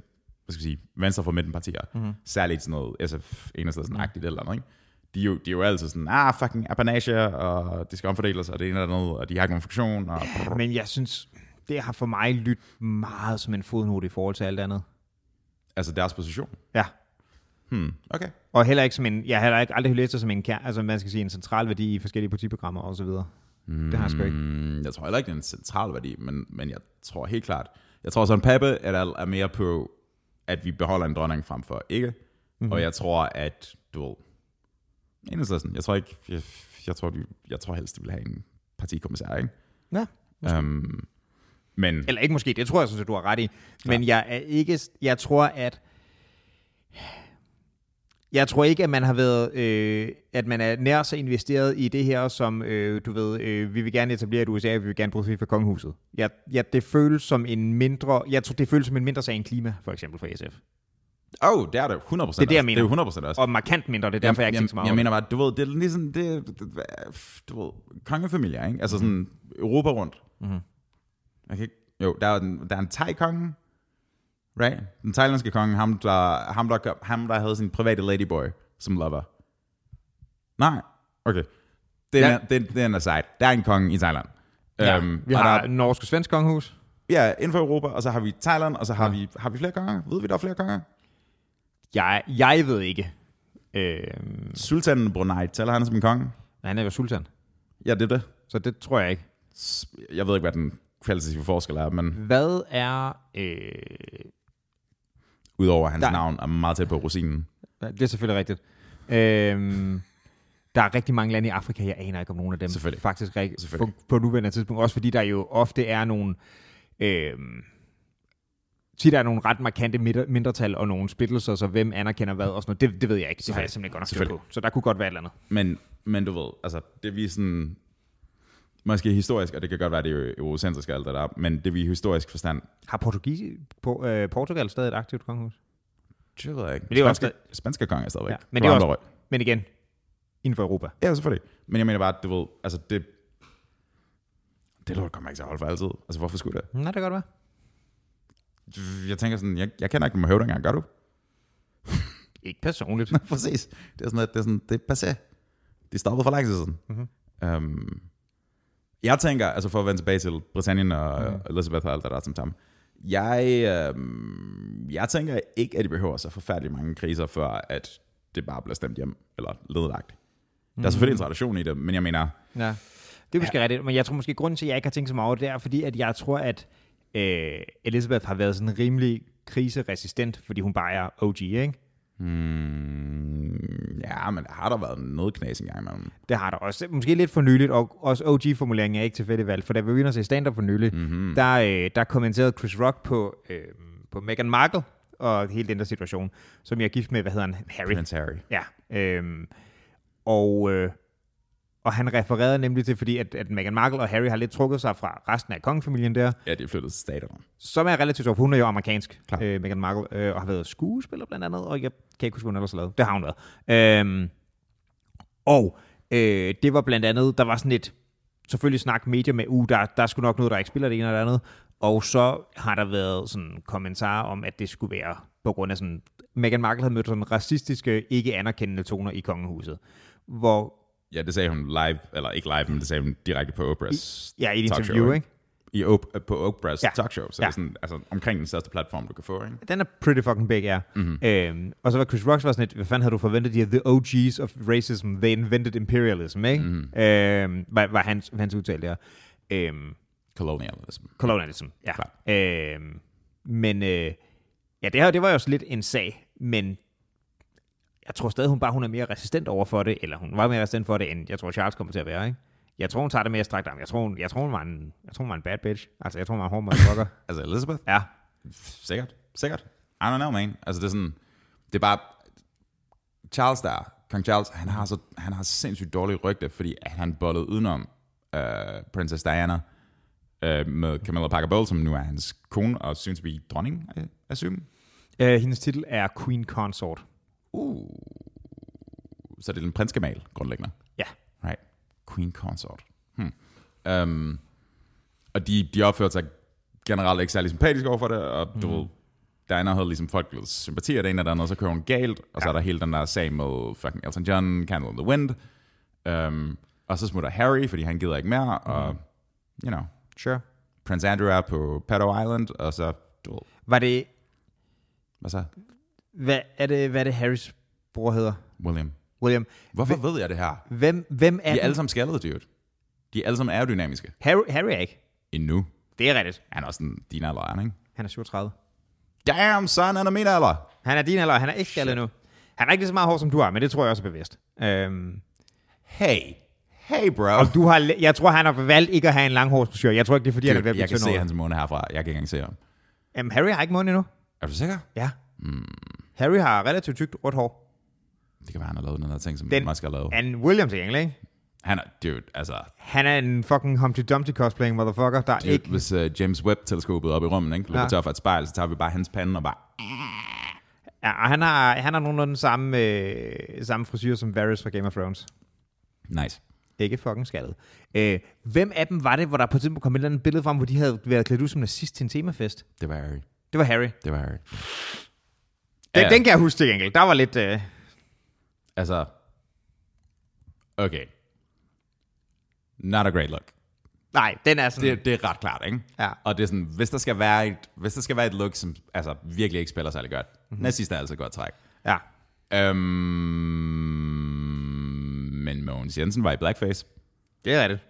skal vi sige, venstre for midten partier, mm-hmm. særligt sådan noget SF, enhedslæsen-agtigt eller andet, ikke? De er, jo, de er jo altid sådan, ah, fucking apanage, og det skal omfordeles, og det ene eller andet, og de har ikke nogen funktion, og Men jeg synes, det har for mig lyttet meget som en fodnote i forhold til alt andet. altså deres position. Ja. Hmm, okay. Og heller ikke som en, jeg har heller ikke aldrig læst det som en, altså man skal sige, en central værdi i forskellige partiprogrammer og så videre. Det har jeg sgu ikke. Mm, jeg tror heller ikke, det er en central værdi, men, men jeg tror helt klart, jeg tror sådan Pappe er, der er mere på, at vi beholder en dronning frem for ikke, Mhm. mm-hmm. og jeg tror, at du ved, enhedslisten, jeg tror ikke, jeg, jeg, tror, de, jeg tror helst, de vil have en partikommissær, ikke? Ja. Um, men Eller ikke måske, det tror jeg sådan set, du har ret i. Men jeg er ikke, jeg tror, at jeg tror ikke, at man har været, øh, at man er nær så investeret i det her, som øh, du ved, øh, vi vil gerne etablere et USA, vi vil gerne fri fra kongehuset. Jeg, jeg, det føles som en mindre, jeg tror, det føles som en mindre sag end klima, for eksempel for SF. oh, det er det 100% Det er det, jeg mener. Det er jo 100% også. Og markant mindre, det er derfor, jeg, ikke jeg, så meget jeg mener bare, du ved, det er ligesom, det, det, du ved, kongefamilier, ikke? Altså sådan Europa rundt. Mhm. Jeg kan ikke, jo, der er, en, der er en thai-konge, right? Den thailandske konge, ham der, ham, der, ham, der havde sin private ladyboy som lover. Nej, okay. Det er, Ja. ja. det, det er en aside. Der er en konge i Thailand. Ja, Øhm, vi har der, norsk og svensk kongehus. ja, inden for Europa, og så har vi Thailand, og så har, Ja. vi, har vi flere konger? Ved vi, der er flere konger? Jeg, jeg ved ikke. Øh, Sultanen Brunei, tæller han som en konge? han er jo sultan, Ja, det er det. så det tror jeg ikke. Jeg ved ikke, hvad den kvalitative forskel er, men Hvad er... Øh, udover at hans Der- navn er meget tæt på rosinen. det er selvfølgelig rigtigt. Øh, der er rigtig mange lande i Afrika, jeg aner ikke om nogen af dem Selvfølgelig. faktisk Selvfølgelig. på, på nuværende tidspunkt. Også fordi der jo ofte er nogle... Øh, tit er nogle ret markante mindre- mindretal og nogle splittelser, så hvem anerkender hvad og sådan noget. Det, det ved jeg ikke. Det har jeg simpelthen ikke godt nok på. Så der kunne godt være et eller andet. Men, men du ved, altså, det vi sådan... Måske historisk, og det kan godt være, det er eurocentrisk alt det der, men det vi i historisk forstand, Har Portugis, på, øh, Portugal stadig et aktivt kongehus? det ved jeg ikke. Men det er spanske, spanske konge er stadigvæk. Ja, men det er også- røg. Men igen, inden for Europa. Ja, selvfølgelig. Men jeg mener bare, du ved, altså det... Det lort kommer ikke til at holde for altid. Altså, hvorfor skulle det? Nej, det kan godt være. Jeg tænker sådan, jeg, jeg kender ikke dem høvdinger, gør du? Ikke personligt. Præcis. Det er sådan, at det er, sådan, det er passé. De stoppede for lang tid siden. Mhm. Um, jeg tænker, altså for at vende tilbage til Britannien og mm. Elizabeth og alt det der som sammen. Jeg, um, jeg tænker ikke, at de behøver så forfærdeligt mange kriser, før at det bare bliver stemt hjem, eller ledlagt. Der er selvfølgelig en tradition i det, men jeg mener, Ja. Det er måske ja. rigtigt, men jeg tror måske, grunden til, at jeg ikke har tænkt så meget over det, er, fordi at jeg tror, at øh, Elizabeth har været sådan rimelig kriseresistent, fordi hun bare er OG, ikke? Hmm, ja, men der har der været noget knas engang imellem. Det har der også. Måske lidt for nyligt, og også OG-formuleringen er ikke tilfældigt valgt, for da vi var se stand-up for nylig, mm-hmm. der, øh, der kommenterede Chris Rock på, øh, på Meghan Markle og hele den der situation, som jeg er gift med, hvad hedder han? Harry. Prince Harry. Ja. Øhm, og, øh, og han refererede nemlig til, fordi at, at Meghan Markle og Harry har lidt trukket sig fra resten af kongefamilien der, Ja, de er flyttet til staterne. som er relativt sjovt, hun er jo amerikansk, Klar. øh, Meghan Markle, øh, og har været skuespiller blandt andet, og jeg kan ikke huske, hvad hun ellers har lavet. Det har hun været. Øhm, og øh, det var blandt andet, der var sådan et, selvfølgelig snak medier med, uh, der, der er sgu nok noget, der ikke spiller det ene eller det andet, og så har der været sådan kommentarer om, at det skulle være på grund af sådan, Meghan Markle havde mødt sådan racistiske, ikke anerkendende toner i kongehuset, hvor, Ja, det sagde hun live, eller ikke live, men det sagde hun direkte på Oprah's ja, i et interview, ikke? I Op- på Oprah's Ja. talkshow, så Ja. det er sådan, altså, omkring den største platform, du kan få, ikke? Den er pretty fucking big, ja. Mhm. Mm-hmm. Øhm, og så var Chris Rock var sådan et, hvad fanden havde du forventet? De er the OGs of racism, they invented imperialism, ikke? Mhm. Mm-hmm. Øhm, var, var hans, hans udtale der. Øhm, Colonialism. colonialism, ja. Klart. Øhm, men øh, ja, det, her, det var jo også lidt en sag, men jeg tror stadig, hun bare hun er mere resistent over for det, eller hun var mere resistent for det, end jeg tror, Charles kommer til at være, ikke? Jeg tror, hun tager det mere strækt arm. Jeg tror, hun, jeg tror, hun var en, jeg tror, hun var en bad bitch. Altså, jeg tror, hun var en hård motherfucker. Altså Elizabeth? ja. Sikkert. Sikkert. I don't know, man. Altså det er sådan, det er bare, Charles der, kong Charles, han har, så, han har sindssygt dårligt rygte, fordi han bollede udenom uh, Princess Diana uh, med Camilla Parker Bowles, som nu er hans kone, og synes to be dronning, I assume. Øh, hendes titel er Queen Consort. Uh. Så det er den prinskamal, grundlæggende. Ja. Right. Queen Consort. Hmm. Um, og de, de opførte sig generelt ikke særlig sympatisk overfor det, og du Mhm. ved, Diana havde ligesom folk sympati af det ene og det andet, og så kører hun galt, og ja. så er der hele den der sag med fucking Elton John, Candle in the Wind, um, og så smutter Harry, fordi han gider ikke mere, og, you know, Sure. Prince Andrew er på Paddo Island, og så, du ved, Var det, hvad så? Hvad er det, hvad er det Harrys bror hedder? William. William. Hvorfor ved jeg det her? Hvem, hvem er De er alle sammen skaldede, dude. De er alle sammen aerodynamiske. Harry, Harry er ikke. Endnu. Det er rigtigt. Han er også en, din alder, er han, ikke? Han er 37. Damn, son, han er min alder. Han er din alder, han er ikke skaldet nu. Han er ikke lige så meget hård, som du er, men det tror jeg også er bevidst. Øhm, Hey, hey, bro. og du har, jeg tror, han har valgt ikke at have en lang hårsfrisyr. Jeg tror ikke, det er, fordi han er ved Dude, at blive jeg kan se hans måne herfra. Jeg kan ikke engang se ham. Jamen, Harry har ikke mund endnu. Er du sikker? Ja. Mm. Harry har relativt tykt rødt hår. Det kan være, han har lavet den der ting, som Den- man skal have lavet. Han William til gengæld, ikke? Han er, dude, altså... Han er en fucking Humpty Dumpty cosplaying motherfucker, der Dude, ikke... Hvis uh, James Webb-teleskopet op i rummet, ikke, løber ja. tør for et spejl, så tager vi bare hans pande og bare... Ja, og han har, han har nogenlunde den samme, øh, samme frisyr som Varys fra Game of Thrones. Nice. Ikke fucking skaldet. Øh, hvem af dem var det, hvor der på et tidspunkt kom et eller andet billede frem, hvor de havde været klædt ud som nazist til en temafest? Det var Harry. Det var Harry. Det var Harry. Den, Ja. den kan jeg huske til gengæld. Der var lidt... Øh, Altså... Okay. Not a great look. nej, den er sådan... Det, det er ret klart, ikke? Ja. Og det er sådan, hvis der skal være et, hvis der skal være et look, som altså, virkelig ikke spiller særlig godt, mm-hmm. nazist er altså et godt træk. Ja. Øhm, men Mogens Jensen var i blackface. Det er rigtigt.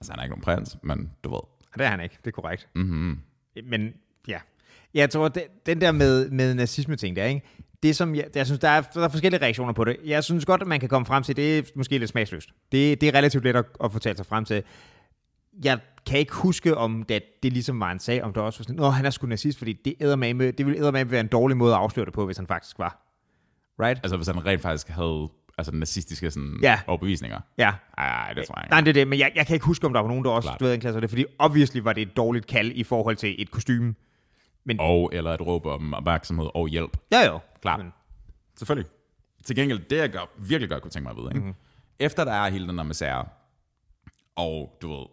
Altså, han er ikke nogen prins, men du ved. Det er han ikke. Det er korrekt. Mm-hmm. Men ja. Jeg tror, den, den der med, med nazisme-ting der, ikke? Det som jeg, jeg synes, der er, der er forskellige reaktioner på det. Jeg synes godt, at man kan komme frem til, det er måske lidt smagsløst. Det, det er relativt let at, at talt sig frem til. jeg kan ikke huske, om det, det ligesom var en sag, om der også var sådan, Nå, han er sgu nazist, fordi det, eddermame, det ville eddermame være en dårlig måde at afsløre det på, hvis han faktisk var. Right? Altså hvis han rent faktisk havde altså, nazistiske sådan, Ja. overbevisninger. Ja. Ej, det tror jeg ikke. Nej, det er det, men jeg, jeg kan ikke huske, om der var nogen, der også Klart. stod en klasse af det, fordi obviously var det et dårligt kald i forhold til et kostume. Og eller et råb om opmærksomhed og hjælp. Ja, jo. Klart. Men, Selvfølgelig. Til gengæld, det jeg gør, virkelig godt kunne tænke mig at vide, ikke? Mhm. Mm-hmm. efter der er hele den der misære, og du ved,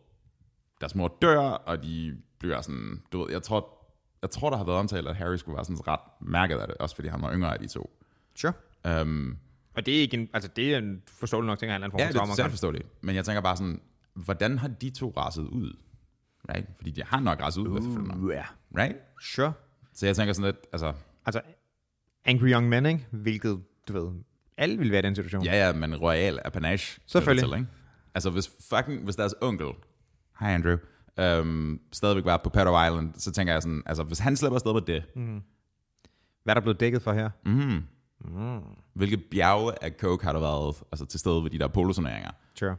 deres mor dør, og de bliver sådan, du ved, jeg tror, jeg tror, der har været omtalt, at Harry skulle være sådan ret mærket af det, også fordi han var yngre af de to. sure. Um, Og det er ikke en, altså det er en forståelig nok ting, at han er en form ja, for det er forståeligt. Men jeg tænker bare sådan, hvordan har de to raset ud? Right? Fordi de har nok raset ud uh. efterfølgende. Ja. Right? Sure. Så jeg tænker sådan lidt, altså, Altså, Angry Young Men, ikke? Hvilket, du ved, alle vil være i den situation. ja, ja, men royal apanage. Selvfølgelig. Til, ikke? Altså, hvis fucking, hvis deres onkel, hej Andrew, øhm, stadigvæk var på Pedo Island, så tænker jeg sådan, altså, hvis han slipper afsted med det, mm. Hvad er der blevet dækket for her? Mm, hvilke bjerge af coke har der været altså, til stede ved de der poloturneringer? Sure.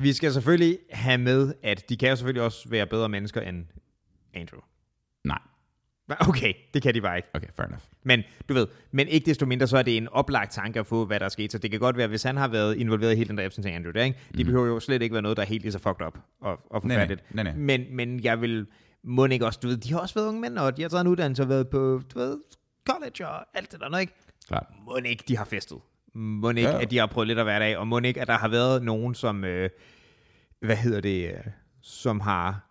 Vi skal selvfølgelig have med, at de kan jo selvfølgelig også være bedre mennesker end Andrew. Nej. Okay, det kan de bare ikke. Okay, fair enough. Men du ved, men ikke desto mindre, så er det en oplagt tanke at få, hvad der er sket. Så det kan godt være, hvis han har været involveret i hele den der Epstein til Andrew, der, ikke? det behøver jo slet ikke være noget, der er helt lige så fucked up og, og Nej, nej, forfærdeligt. nej, nej. Men, men jeg vil, må ikke også, du ved, de har også været unge mænd, og de har taget en uddannelse og været på, du ved, college og alt det der, ikke? Klart. Må ikke, de har festet. Må ikke, Ja. ja. at de har prøvet lidt at være der, og må ikke, at der har været nogen, som, øh, hvad hedder det, øh, som har,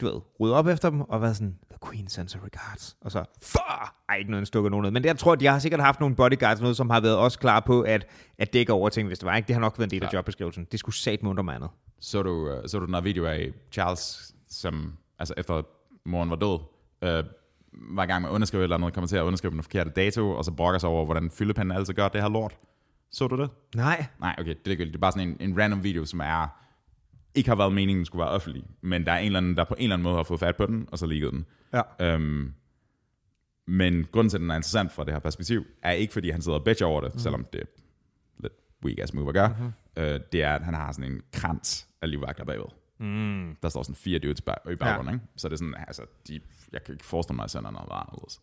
du ved, ryddet op efter dem, og været sådan, the queen sends her regards, og så, far, ej, ikke noget, stukket nogen ned. Men det, jeg tror, de har sikkert haft nogle bodyguards, noget, som har været også klar på, at, at dække over ting, hvis det var, ikke? Det har nok været en del af Klart. jobbeskrivelsen. Det skulle sat under mig andet. Så du, øh, så du den her video af Charles, som altså efter moren var død, øh, var i gang med at underskrive eller andet, kommer til at underskrive den forkerte dato, og så brokker sig over, hvordan fyldepinden altid gør det her lort. Så du det? Nej. Nej, okay, det er ligegyldigt. Det er bare sådan en, en random video, som er ikke har været meningen, skulle være offentlig, men der er en eller anden, der på en eller anden måde har fået fat på den, og så ligget den. Ja. Øhm, men grunden til, at den er interessant fra det her perspektiv, er ikke fordi, han sidder og bitcher over det, mm. selvom det er lidt weak ass move at gøre. Mm-hmm. Øh, det er, at han har sådan en krans af livvagter bagved. Mm. Der står sådan fire dudes bag, i baggrunden, ja. ikke? Så det er sådan, altså, de, jeg kan ikke forestille mig, at sådan noget var anderledes.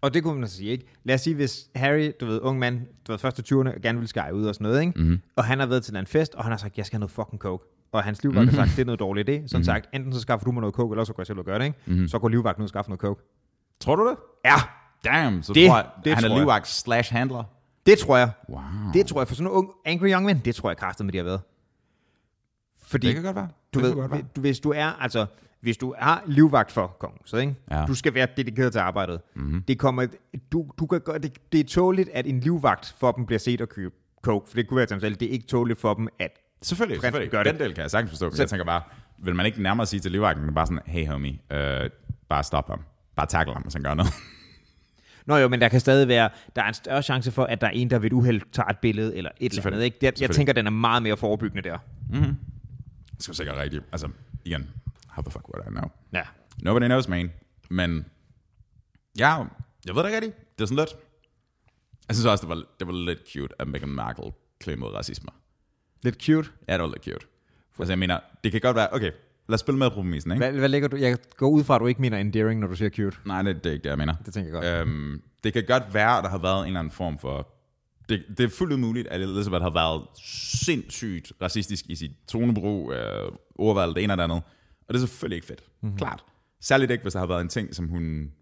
Og det kunne man så sige, ikke? Lad os sige, hvis Harry, du ved, ung mand, du ved, første 20'erne, gerne vil skære ud og sådan noget, ikke? Mm-hmm. Og han har været til en fest, og han har sagt, jeg skal have noget fucking coke. Og hans livvagt mm-hmm. har sagt, det er noget dårligt idé. Sådan mm-hmm. sagt, enten så skaffer du mig noget coke, eller så går jeg selv og gør det, ikke? Mm-hmm. Så går livvagten ud og skaffer noget coke. Tror du det? Ja, Damn, så Det- tror jeg, det han er livvagt slash handler. det tror jeg. Wow. Det tror jeg, for sådan nogle ung, angry young men, det tror jeg kraftet med, de har været. Fordi, Det kan godt være. du det ved, godt være. hvis du er, altså, hvis du er livvagt for kongen, så ikke? Ja. Du skal være dedikeret til arbejdet. Mhm. Mm-hmm. Det kommer, du, du kan gøre, det, det er tåligt, at en livvagt for dem bliver set og købe coke, for det kunne være til dem selv. Det er ikke tåligt for dem, at Selvfølgelig, Prinsen selvfølgelig. gør Den det. del kan jeg sagtens forstå, men Så- jeg tænker bare, vil man ikke nærmere sige til livvagten, bare sådan, hey homie, øh, bare stop ham. Bare tackle ham, hvis han gør noget. Nå jo, men der kan stadig være, der er en større chance for, at der er en, der ved et uheld tager et billede eller et eller andet. Ikke? Jeg, jeg tænker, den er meget mere forebyggende der. det skal sikkert rigtigt. Altså, igen, how the fuck would I know? Ja. Nobody knows, man. Men, ja, jeg ved det ikke rigtigt. Det er sådan lidt... Jeg synes også, det var, det var lidt cute, at Meghan Markle claimede racisme. Lidt cute. Ja, det var lidt cute. Altså, jeg mener, det kan godt være... Okay, lad os spille med på præmissen, ikke? Hvad, hvad lægger du? Jeg går ud fra, at du ikke mener endearing, når du siger cute. Nej, det, det er ikke det, jeg mener. Det tænker jeg godt. Øhm, det kan godt være, at der har været en eller anden form for... Det, det er fuldt muligt, at Elizabeth har været sindssygt racistisk i sit tonebrug, øh, ordvalg, det ene og det andet. Og det er selvfølgelig ikke fedt. Mm-hmm. Klart. Særligt ikke, hvis der har været en ting, som hun...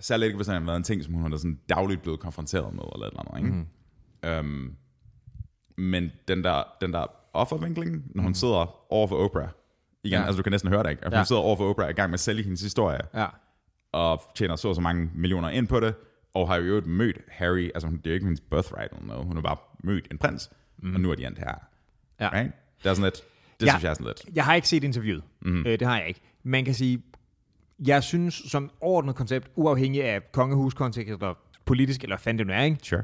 Særligt ikke, hvis der har været en ting, som hun har sådan dagligt blevet konfronteret med, eller et eller andet, ikke? Mm-hmm. Øhm, men den der, den der offervinkling, når hun sidder over for Oprah, igen, ja. Altså du kan næsten høre det, ikke? At hun Ja. sidder over for Oprah i gang med at sælge hendes historie, Ja. og tjener så og så mange millioner ind på det, og har jo øvrigt mødt Harry, altså hun- det er jo ikke hendes birthright eller noget, hun har bare mødt en prins, mm. og nu er de endt her. Ja. Right? Det er sådan lidt, det Ja. synes jeg er sådan lidt. Jeg har ikke set interviewet. Mm. Øh, det har jeg ikke. Man kan sige, jeg synes som overordnet koncept, uafhængig af kongehuskontekst eller politisk, eller fandt det nu er, ikke? Sure.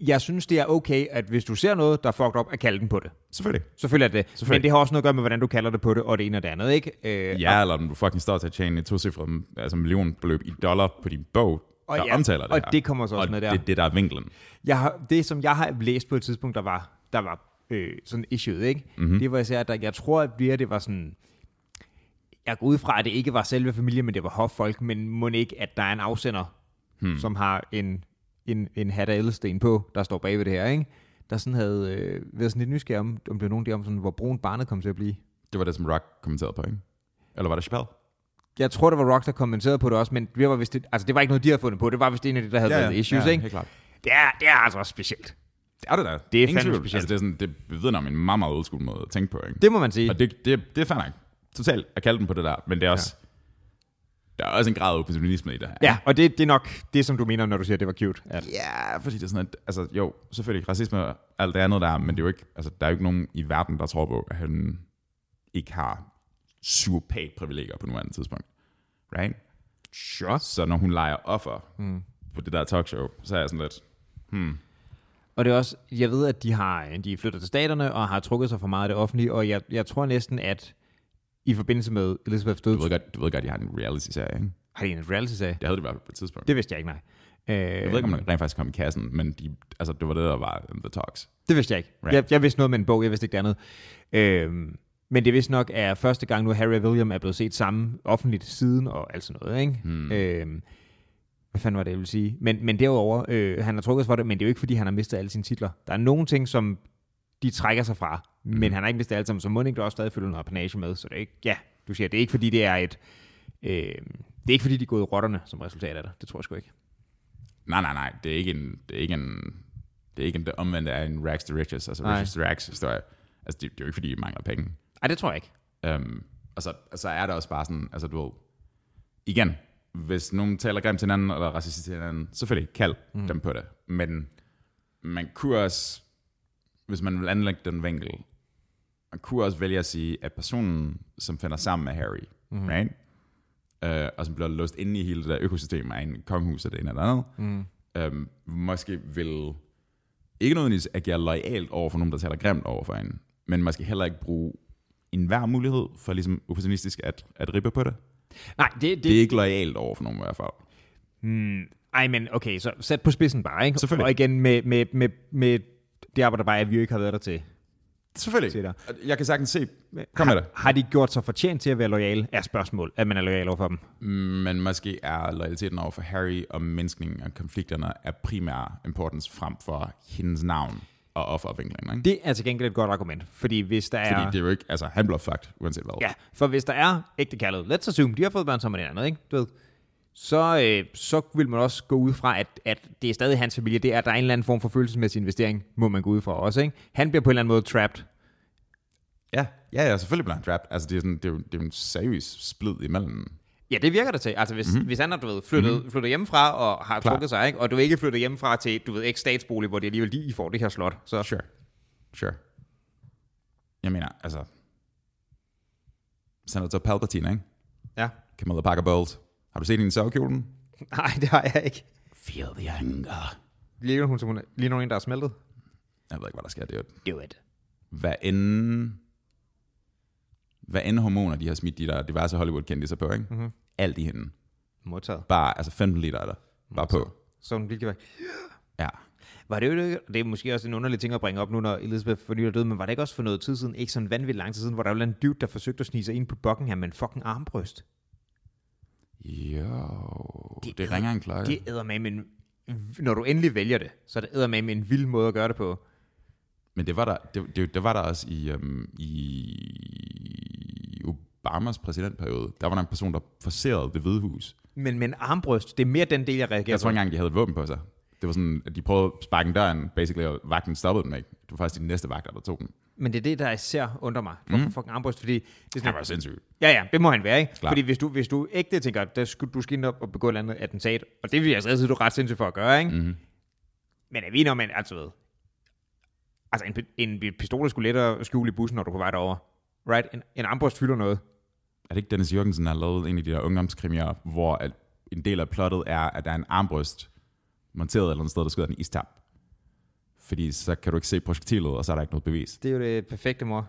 Jeg synes, det er okay, at hvis du ser noget, der er fucked up, at kalde den på det. Selvfølgelig. Selvfølgelig er det. Selvfølgelig. Men det har også noget at gøre med, hvordan du kalder det på det, og det ene og det andet, ikke? Øh, Ja, eller om du fucking står til at tjene et tocifret altså millionbeløb i dollar på din bog, Og der ja, omtaler det og her. det kommer så også og med der. det det, der er vinklen. Jeg har, det, som jeg har læst på et tidspunkt, der var, der var øh, sådan issue, ikke? Mm-hmm. Det var især, at jeg tror, at mere det var sådan, jeg går ud fra, at det ikke var selve familien, men det var hoffolk, men må ikke, at der er en afsender, hmm. som har en, en, en hat af ædelsten på, der står bag ved det her, ikke? Der sådan havde øh, været sådan lidt nysgerrig om, om det var nogen der om, sådan, hvor brun barnet kom til at blive. Det var det, som Rock kommenterede på, ikke? Eller var det Chappelle? Jeg tror, det var Rock, der kommenterede på det også, men det var, vist det, altså, det var ikke noget, de havde fundet på. Det var vist en af de, der havde ja, været issues, ja, ikke? helt klart. Det er, det er altså også specielt. Det er det da. Det er Ingen fandme tvivl. specielt. Altså, det, er sådan, det vidner om en meget, meget old måde at tænke på, ikke? Det må man sige. Og det, det, det er fair nok. Totalt at kalde den på det der. Men det er også... Ja. Der er også en grad af opportunisme i det her. Ja, og det, det er nok det, som du mener, når du siger, at det var cute. At, Ja, fordi det er sådan, at, altså jo, selvfølgelig racisme og alt det andet der, men det er jo ikke, altså der er jo ikke nogen i verden, der tror på, at han ikke har surpat-privilegier på nuværende tidspunkt. Right? sure. Så når hun leger offer mm. på det der talkshow, så er jeg sådan lidt, hmm, Og det er også, jeg ved, at de har de flyttet til staterne og har trukket sig for meget af det offentlige, og jeg, jeg tror næsten, at i forbindelse med Elizabeth død, du ved godt, du ved godt, jeg har en reality-serie, ikke? har de en reality-serie? Det havde det i hvert fald på et tidspunkt. Det vidste jeg ikke, nej. Øh, Jeg ved ikke, om man rent faktisk kom i kassen, men de, altså, det var det, der var The Talks. Det vidste jeg ikke. Right. Jeg, jeg vidste noget med en bog, jeg vidste ikke det andet. Øhm, men det er vist nok er første gang nu, Harry og William er blevet set sammen offentligt siden og alt sådan noget. Ikke? Hmm. Øhm, hvad fanden var det, jeg ville sige? Men, men derudover, øh, han har trukket sig for det, men det er jo ikke, fordi han har mistet alle sine titler. Der er nogle ting, som de trækker sig fra, mm. men han har ikke mistet alt sammen, så ikke også stadig følge noget panage med. Så det er ikke, ja, du siger, det er ikke, fordi det er et... Øh, det er ikke, fordi de er gået i rotterne som resultat af det. Det tror jeg sgu ikke. Nej, nej, nej, det er ikke en, det er ikke en, det er ikke en, det omvendte af en rags to riches, altså Nej. riches to rags historie. Altså, det, det er jo ikke, fordi de mangler penge. Nej, det tror jeg ikke. Um, og, så, og så er det også bare sådan, altså du ved, igen, hvis nogen taler grimt til hinanden, eller racistisk til hinanden, selvfølgelig kald mm. dem på det. Men man kunne også, hvis man vil anlægge den vinkel, man kunne også vælge at sige, at personen, som finder sammen med Harry, mm. right? Uh, og som bliver låst inde i hele det der økosystem af en kongehus og det ene eller andet, mm. um, måske vil ikke nødvendigvis agere lojalt over for nogen, der taler grimt over for en, men måske heller ikke bruge enhver mulighed for ligesom opportunistisk at, at rippe på det. Nej, det, det, Det er ikke lojalt over for nogen i hvert fald. Ej, men okay, så sæt på spidsen bare, ikke? Selvfølgelig. Og igen med, med, med, med det arbejder bare, at vi jo ikke har været der til. Selvfølgelig. Se der. Jeg kan sagtens se, kom med har, det. har de gjort sig fortjent til at være lojale? Er spørgsmål, at man er lojal over for dem. Men måske er loyaliteten over for Harry og mindskningen af konflikterne er primær importance frem for hendes navn og offervinklingen. Ikke? Det er til gengæld et godt argument, fordi hvis der er... Fordi det er jo ikke, altså han bliver fucked, uanset hvad. Ja, for hvis der er ægte kærlighed, let's assume, de har fået børn sammen med hinanden, ikke? Du ved, så, øh, så vil man også gå ud fra, at, at det er stadig hans familie. Det er, at der er en eller anden form for følelsesmæssig investering, må man gå ud fra også. Ikke? Han bliver på en eller anden måde trapped. Ja, ja, ja selvfølgelig bliver han trapped. Altså det er, sådan, det er, jo, det er jo en seriøs splid imellem. Ja, det virker det til. Altså, hvis, mm-hmm. hvis han har, du ved, flyttet, mm-hmm. flyttet hjemmefra og har Klar. trukket sig, ikke? og du er ikke flyttet hjemmefra til, du ved, ikke statsbolig, hvor det alligevel lige får det her slot. Så Sure. Sure. Jeg mener, altså... Senator Palpatine, ikke? ja. Camilla Parker Bowles. Har du set hende i sovekjolen? Nej, det har jeg ikke. Feel the anger. Ligner hun som hun, lige nogen, der er smeltet? Jeg ved ikke, hvad der sker. Det er jo Do it. hvad end, hvad end hormoner, de har smidt de der diverse Hollywood-kendte på, ikke? Mm-hmm. Alt i hende. Modtaget. Bare, altså 15 liter er der. Bare på. Så hun virkelig var... Ja. Var det jo ikke, det er måske også en underlig ting at bringe op nu, når Elizabeth for nylig er død, men var det ikke også for noget tid siden, ikke sådan vanvittigt lang tid siden, hvor der var en dude, der forsøgte at snige sig ind på Buckingham med en fucking armbryst? Jo, det, Det det er- ringer en klokke. Det æder med en, når du endelig vælger det, så er det æder med en vild måde at gøre det på. Men det var der, det, det, det var der også i, um, i Obamas præsidentperiode. Der var der en person, der forserede det hvide hus. Men med en armbryst, det er mere den del, jeg reagerer Jeg tror ikke engang, de havde et våben på sig. Det var sådan, at de prøvede at sparke en døren, basically, og vagten stoppede dem ikke. Det var faktisk de næste vagter, der tog den. Men det er det, der især undrer mig. Hvorfor mm. fucking armbrust? Fordi det er sådan, var sindssygt. ja, ja, det må han være, ikke? Klart. Fordi hvis du, hvis du ægte tænker, at der skulle, du skal ind op og begå et eller andet attentat, og det vil jeg stadig sige, du er ret sindssygt for at gøre, ikke? Mm-hmm. Men er vi om, at altså, ved, altså en, en pistol skulle lettere skjule i bussen, når du er på vej derover. Right? En, en armbrust fylder noget. Er det ikke Dennis Jørgensen, der har lavet en af de der ungdomskrimier, hvor at en del af plottet er, at der er en armbryst monteret et eller andet sted, der skyder en istab? Fordi så kan du ikke se projektilet, og så er der ikke noget bevis. Det er jo det perfekte, mor.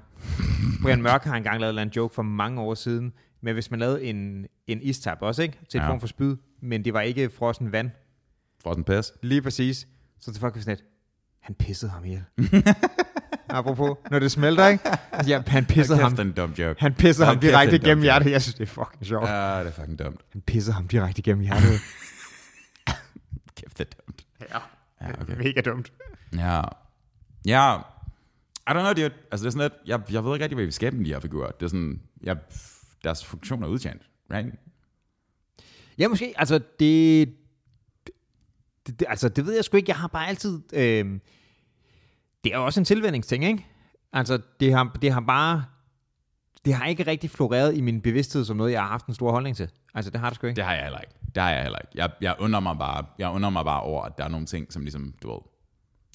Brian Mørk har engang lavet en joke for mange år siden, men hvis man lavede en, en istab også, ikke? Til en Ja. form for spyd, men det var ikke frossen vand. For den pæs. Lige præcis. Så var sådan lidt, han pissede ham ihjel. apropos, når det smelter, ikke? Altså, ja, han pissede ham, en dum joke. han pissede ham direkte igennem hjertet. Jeg synes, det er fucking sjovt. Ja, det er fucking dumt. Han pissede ham direkte igennem hjertet. Kæft, det er dumt. ja, Ja, okay. mega dumt. Ja. Ja. I don't know, dude. Altså, det er sådan lidt, jeg, jeg ved ikke rigtig, hvad vi skal med de her figurer. Det er sådan, jeg, deres funktion er udtjent, right? Ja, måske. Altså, det, det, det, altså, det ved jeg sgu ikke. Jeg har bare altid... Øh, det er jo også en tilvændingsting, ikke? Altså, det har, det har bare... Det har ikke rigtig floreret i min bevidsthed som noget, jeg har haft en stor holdning til. Altså, det har det sgu ikke. Det har jeg heller ikke. Det har jeg heller ikke. Jeg, jeg, undrer mig bare, jeg undrer mig bare over, at der er nogle ting, som ligesom, du ved...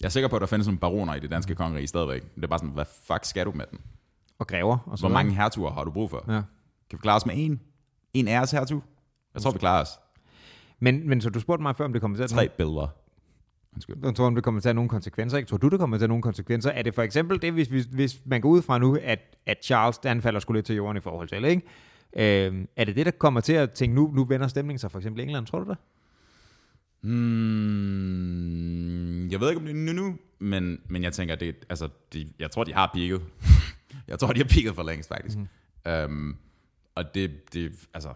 Jeg er sikker på, at der findes nogle baroner i det danske kongerige stadigvæk. Det er bare sådan, hvad fuck skal du med den? Og græver og så Hvor mange hertuger har du brug for? Ja. Kan vi klare os med en? En æres hertug? Jeg tror, vi klarer os. Men, men så du spurgte mig før, om det kommer til at... Tre billeder. Undskyld. Jeg tror, det kommer til at have nogle konsekvenser. Ikke? Tror du, det kommer til at have nogle konsekvenser? Er det for eksempel det, hvis, hvis, hvis man går ud fra nu, at, at Charles, han falder sgu lidt til jorden i forhold til, ikke? Øhm, er det det, der kommer til at tænke, nu, nu vender stemningen sig for eksempel i England? Tror du det? Mm, jeg ved ikke, om det er nu, nu men, men jeg tænker, det, altså, de, jeg tror, de har peaked. jeg tror, de har peaked for længst, faktisk. Mm. Um, og det, det, altså,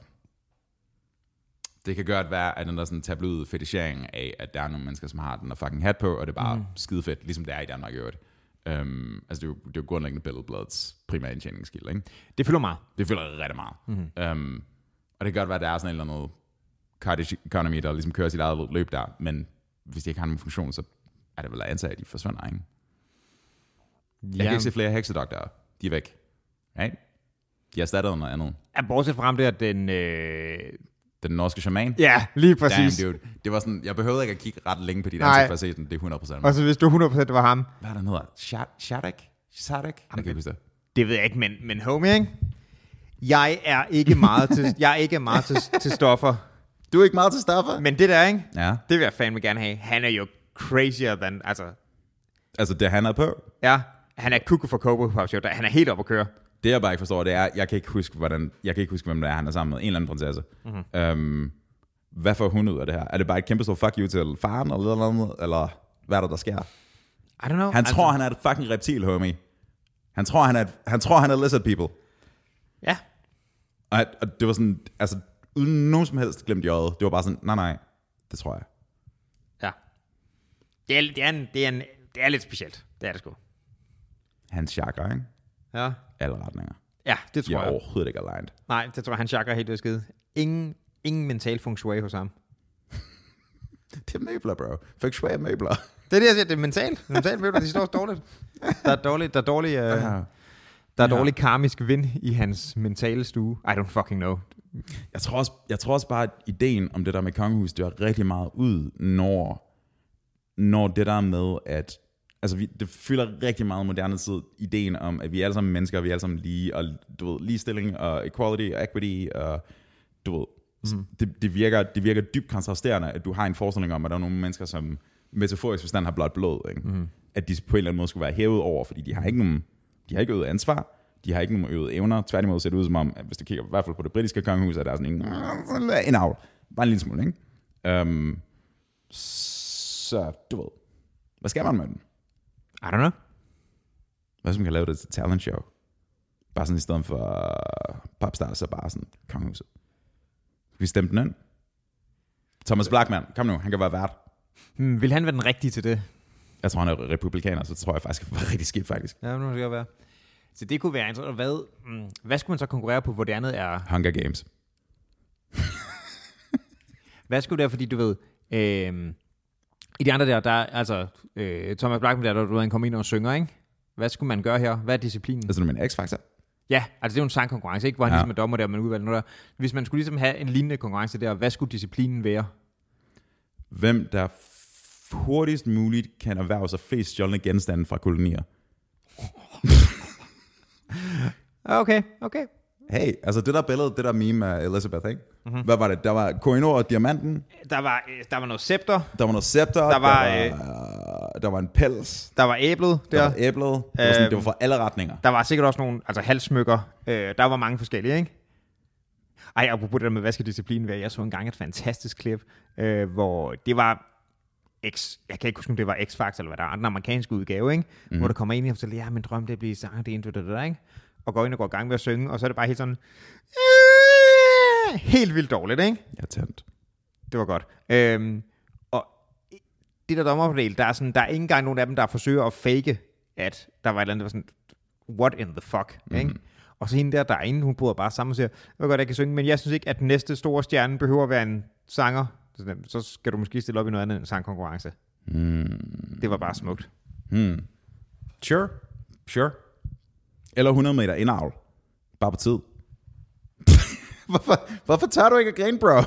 det kan godt være, at den der sådan tabloid fetichering af, at der er nogle mennesker, som har den der fucking hat på, og det er bare mm. skide fedt, ligesom det er i Danmark i øvrigt. Um, altså, det er, jo, det er jo grundlæggende Billedbladets primære indtjeningskilde, ikke? Det fylder meget. Det føler rigtig meget. Mm-hmm. Um, og det kan godt være, at der er sådan en eller anden cottage economy, der ligesom kører sit eget løb der, men hvis de ikke har nogen funktion, så er det vel at antage, at de forsvinder, ikke? Jeg kan ikke se flere heksedoktorer. De er væk. Right? De har erstattet noget andet. Ja, bortset fra ham der, den... Øh... Den norske shaman. Ja, lige præcis. Damn, dude. Det var sådan, jeg behøvede ikke at kigge ret længe på dit ansigt for at se den. Det er 100%. Og så hvis du 100% det var ham. Hvad er den hedder? Sha- Shadak? Shadak? Jeg kan ikke huske det. Det ved jeg ikke, men, men homie, ikke? Jeg er ikke meget til, jeg er ikke meget til, til stoffer. Du er ikke meget til stoffer? Men det der, ikke? Ja. Det vil jeg fandme gerne have. Han er jo crazier than, altså... Altså, det han er på, Ja, han er kuku for Coco Pop Show. Han er helt oppe at køre. Det jeg bare ikke forstår, det er, jeg kan ikke huske, hvordan, jeg kan ikke huske, hvem det er, han er sammen med. En eller anden prinsesse. Mm-hmm. Um, hvad får hun ud af det her? Er det bare et kæmpe stort fuck you til faren, eller noget andet? Eller hvad er der, der sker? I don't know. Han altså, tror, han er et fucking reptil, homie. Han tror, han er, et, han tror, han er lizard people. Ja. Og, og det var sådan, altså, uden nogen som helst glemt i øjet. Det var bare sådan, nej, nej, det tror jeg. Ja. Det er, det er, en, det er, en, det er lidt specielt. Det er det sgu. Hans chakra, ikke? Ja. Alle retninger. Ja, det De tror er jeg. overhovedet ikke aligned. Nej, det tror jeg, han chakra er helt ved skide. Ingen, ingen mental feng shui hos ham. Det er møbler, bro. Feng shui er møbler. Det er det, jeg siger. Det er mentalt. Det er mentalt møbler, de står dårligt. Der er dårlig, der er dårlig, øh, Ja. der er Ja. dårlig karmisk vind i hans mentale stue. I don't fucking know. Jeg tror, også, jeg tror også bare, at ideen om det der med kongehus, det var rigtig meget ud, når, når det der med, at altså vi, det fylder rigtig meget moderne tid, ideen om, at vi er alle sammen mennesker, vi er alle sammen lige, og du ved, ligestilling og equality og equity, og du ved, mm. det, det, virker, det virker dybt kontrasterende, at du har en forestilling om, at der er nogle mennesker, som metaforisk forstand har blot blod, ikke? Mm. at de på en eller anden måde skulle være hævet over, fordi de har ikke nogen, de har ikke øvet ansvar, de har ikke nogen øvet evner, tværtimod ser det ud som om, at hvis du kigger i hvert fald på det britiske kongehus, er der sådan en, en avl, bare en lille smule, ikke? Um, så, du ved, hvad skal man med den? I don't know. Hvad hvis man kan lave det til talent show? Bare sådan i stedet for popstars, så bare sådan kongehuset. Skal vi stemme den ind? Thomas Blackman, kom nu, han kan være vært. Hmm, vil han være den rigtige til det? Jeg tror, han er republikaner, så tror jeg faktisk, det var rigtig skidt faktisk. Ja, nu skal det være. Så det kunne være interessant. Hvad, mm, hvad skulle man så konkurrere på, hvor det andet er? Hunger Games. Hvad skulle det være, fordi du ved... Øh, I de andre der, der er altså... Øh, Thomas Blackman der, der du han kommer ind og synger, ikke? Hvad skulle man gøre her? Hvad er disciplinen? Altså, du mener X-Factor? Ja, altså det er jo en sangkonkurrence, ikke? Hvor han Ja. ligesom er dommer der, man udvalger noget der. Hvis man skulle ligesom have en lignende konkurrence der, hvad skulle disciplinen være? Hvem der hurtigst muligt kan erhverve sig flest stjålne genstande fra kolonier. Okay, okay. Hey, altså det der billede, det der meme af Elizabeth, ikke? Mm-hmm. Hvad var det? Der var Koinor og diamanten, Der var, øh, der var noget scepter, der var noget scepter, Der var, der, var, der var en pels, der var æblet der der. var æblet. Det var, sådan, Øhm. det var fra alle retninger. Der var sikkert også nogle altså halssmykker. Øh, der var mange forskellige, ikke? Ej, apropos det der med, være? Jeg så engang et fantastisk klip, øh, hvor det var X, jeg kan ikke huske, om det var X-Factor, eller hvad der er, den amerikanske udgave, ikke? Mm. hvor der kommer ind i og fortæller, ja, min drøm det er at blive sanger, det er det, ikke? Og går ind og går i gang med at synge, og så er det bare helt sådan, "Øh", helt vildt dårligt, ikke? Jeg er tændt. Det var godt. Øhm, og det der dommerpanel, der er, sådan, der er ikke engang nogen af dem, der forsøger at fake, at der var et eller andet, der var sådan, what in the fuck, mm. ikke? Og så hende der derinde, hun bryder bare sammen og siger, jeg ved godt, jeg kan synge, men jeg synes ikke, at den næste store stjerne behøver at være en sanger. Så skal du måske stille op i noget andet end en sangkonkurrence. Mm. Det var bare smukt. Hmm. Sure. Sure. Eller 100 meter indavl. Bare på tid. hvorfor, hvorfor tør du ikke at grine, bro?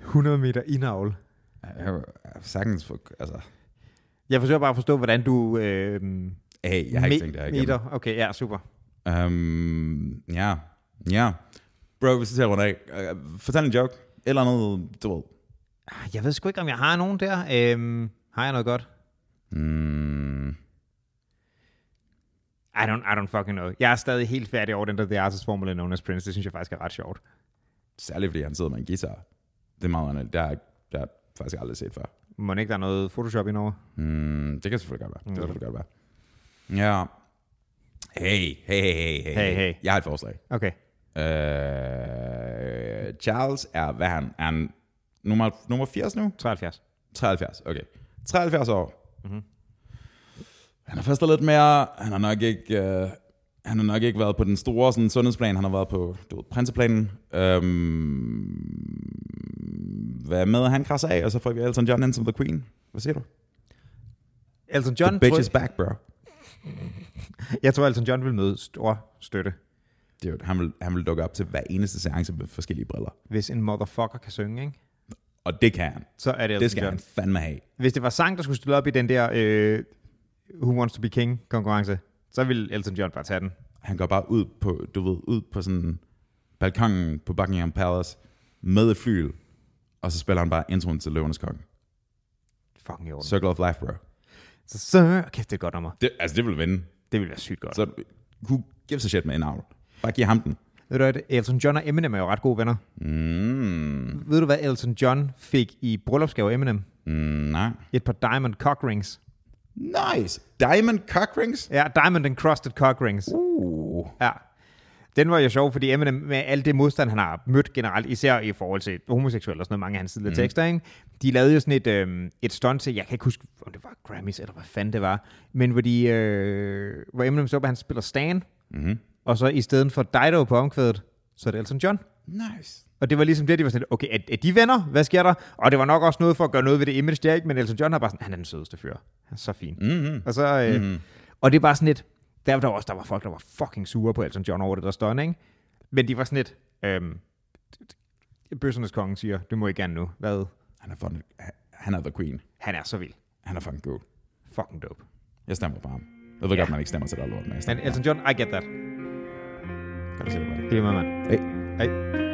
100 meter indavl. Jeg har sagtens for, altså... Jeg forsøger bare at forstå, hvordan du... Øh, Hey, jeg har ikke tænkt det her igennem. meter. Okay, ja, super. Um, ja, ja. Bro, hvis du tager rundt af, uh, fortæl en joke. Eller noget, du ved. Ah, Jeg ved sgu ikke, om jeg har nogen der. Øhm, har jeg noget godt? Mm, I don't, I don't fucking know. Jeg er stadig helt færdig over den der The Artist Formula Known as Prince. Det synes jeg faktisk er ret sjovt. særligt fordi han sidder med en guitar. Det er meget andet. Det har jeg, faktisk aldrig set før. Må ikke der er noget Photoshop indover? Mm, det kan selvfølgelig godt være. Det kan selvfølgelig godt være. Ja. Hey, hey, hey, hey, hey. Hey, hey. Jeg har et forslag. Okay. Uh, Charles er, hvad han? Er han nummer, nummer 80 nu? 73. 73, okay. 73 år. Mm-hmm. Han har festet lidt mere. Han har nok ikke... Uh, han har nok ikke været på den store sådan, sundhedsplan. Han har været på du ved, prinseplanen. Um, hvad med, han krasser af, og så får vi Elton John ind som The Queen. Hvad siger du? Elton John, The bitch is back, bro. jeg tror, Elton John vil møde stor støtte, Dude, han, vil, han vil dukke op til hver eneste seance med forskellige briller. hvis en motherfucker kan synge, ikke? Og det kan han. Så er det Elton Det skal John. han fandme have. Hvis det var sang, der skulle stille op i den der øh, Who Wants to be King konkurrence, så ville Elton John bare tage den. Han går bare ud på, du ved, ud på sådan balkongen på Buckingham Palace med et flyl, og så spiller han bare introen til Løvenes Konge. Fucking i orden. Circle of Life, bro. Så, så kæft, det er et godt nummer. Det, altså, det vil vinde. Det ville være sygt godt. Så who gives a shit med en avl? Bare giv ham den. Ved du hvad, Elton John og Eminem er jo ret gode venner. Mm, Ved du, hvad Elton John fik i bryllupsgave Eminem? mm, nej. Et par diamond cock rings. Nice. Diamond cock rings? Ja, diamond encrusted cock rings. Uh. Ja. Den var jo sjov, fordi Eminem med alt det modstand, han har mødt generelt, især i forhold til homoseksuelle og sådan noget, mange af hans tidligere mm. tekster, ikke? de lavede jo sådan et, øh, et stunt til, jeg kan ikke huske, om det var Grammys, eller hvad fanden det var, men hvor, de, øh, hvor Eminem så, at han spiller Stan, Mm-hmm. og så i stedet for Dido på omkvædet, så er det Elton John. Nice. Og det var ligesom det, de var sådan, okay, er, er de venner? Hvad sker der? Og det var nok også noget for at gøre noget ved det image, der ikke, men Elton John har bare sådan, han er den sødeste fyr. Han er så fin. Mm-hmm. Og, så, øh, Mhm. og det er bare sådan lidt, der, der var også der var folk, der var fucking sure på Elton John over det der stånd, ikke? Men de var sådan lidt, øhm, bøssernes konge siger, du må ikke gerne nu. Hvad? Han er, fun, han er the queen. Han er så vild. Han er fucking god. Fucking dope. Jeg stemmer på ham. Jeg ved ja. godt, man ikke stemmer til det lort, men jeg Men stemmer Elton John, I get that. Kan du se det bare? Det er mand. Hey. Hej.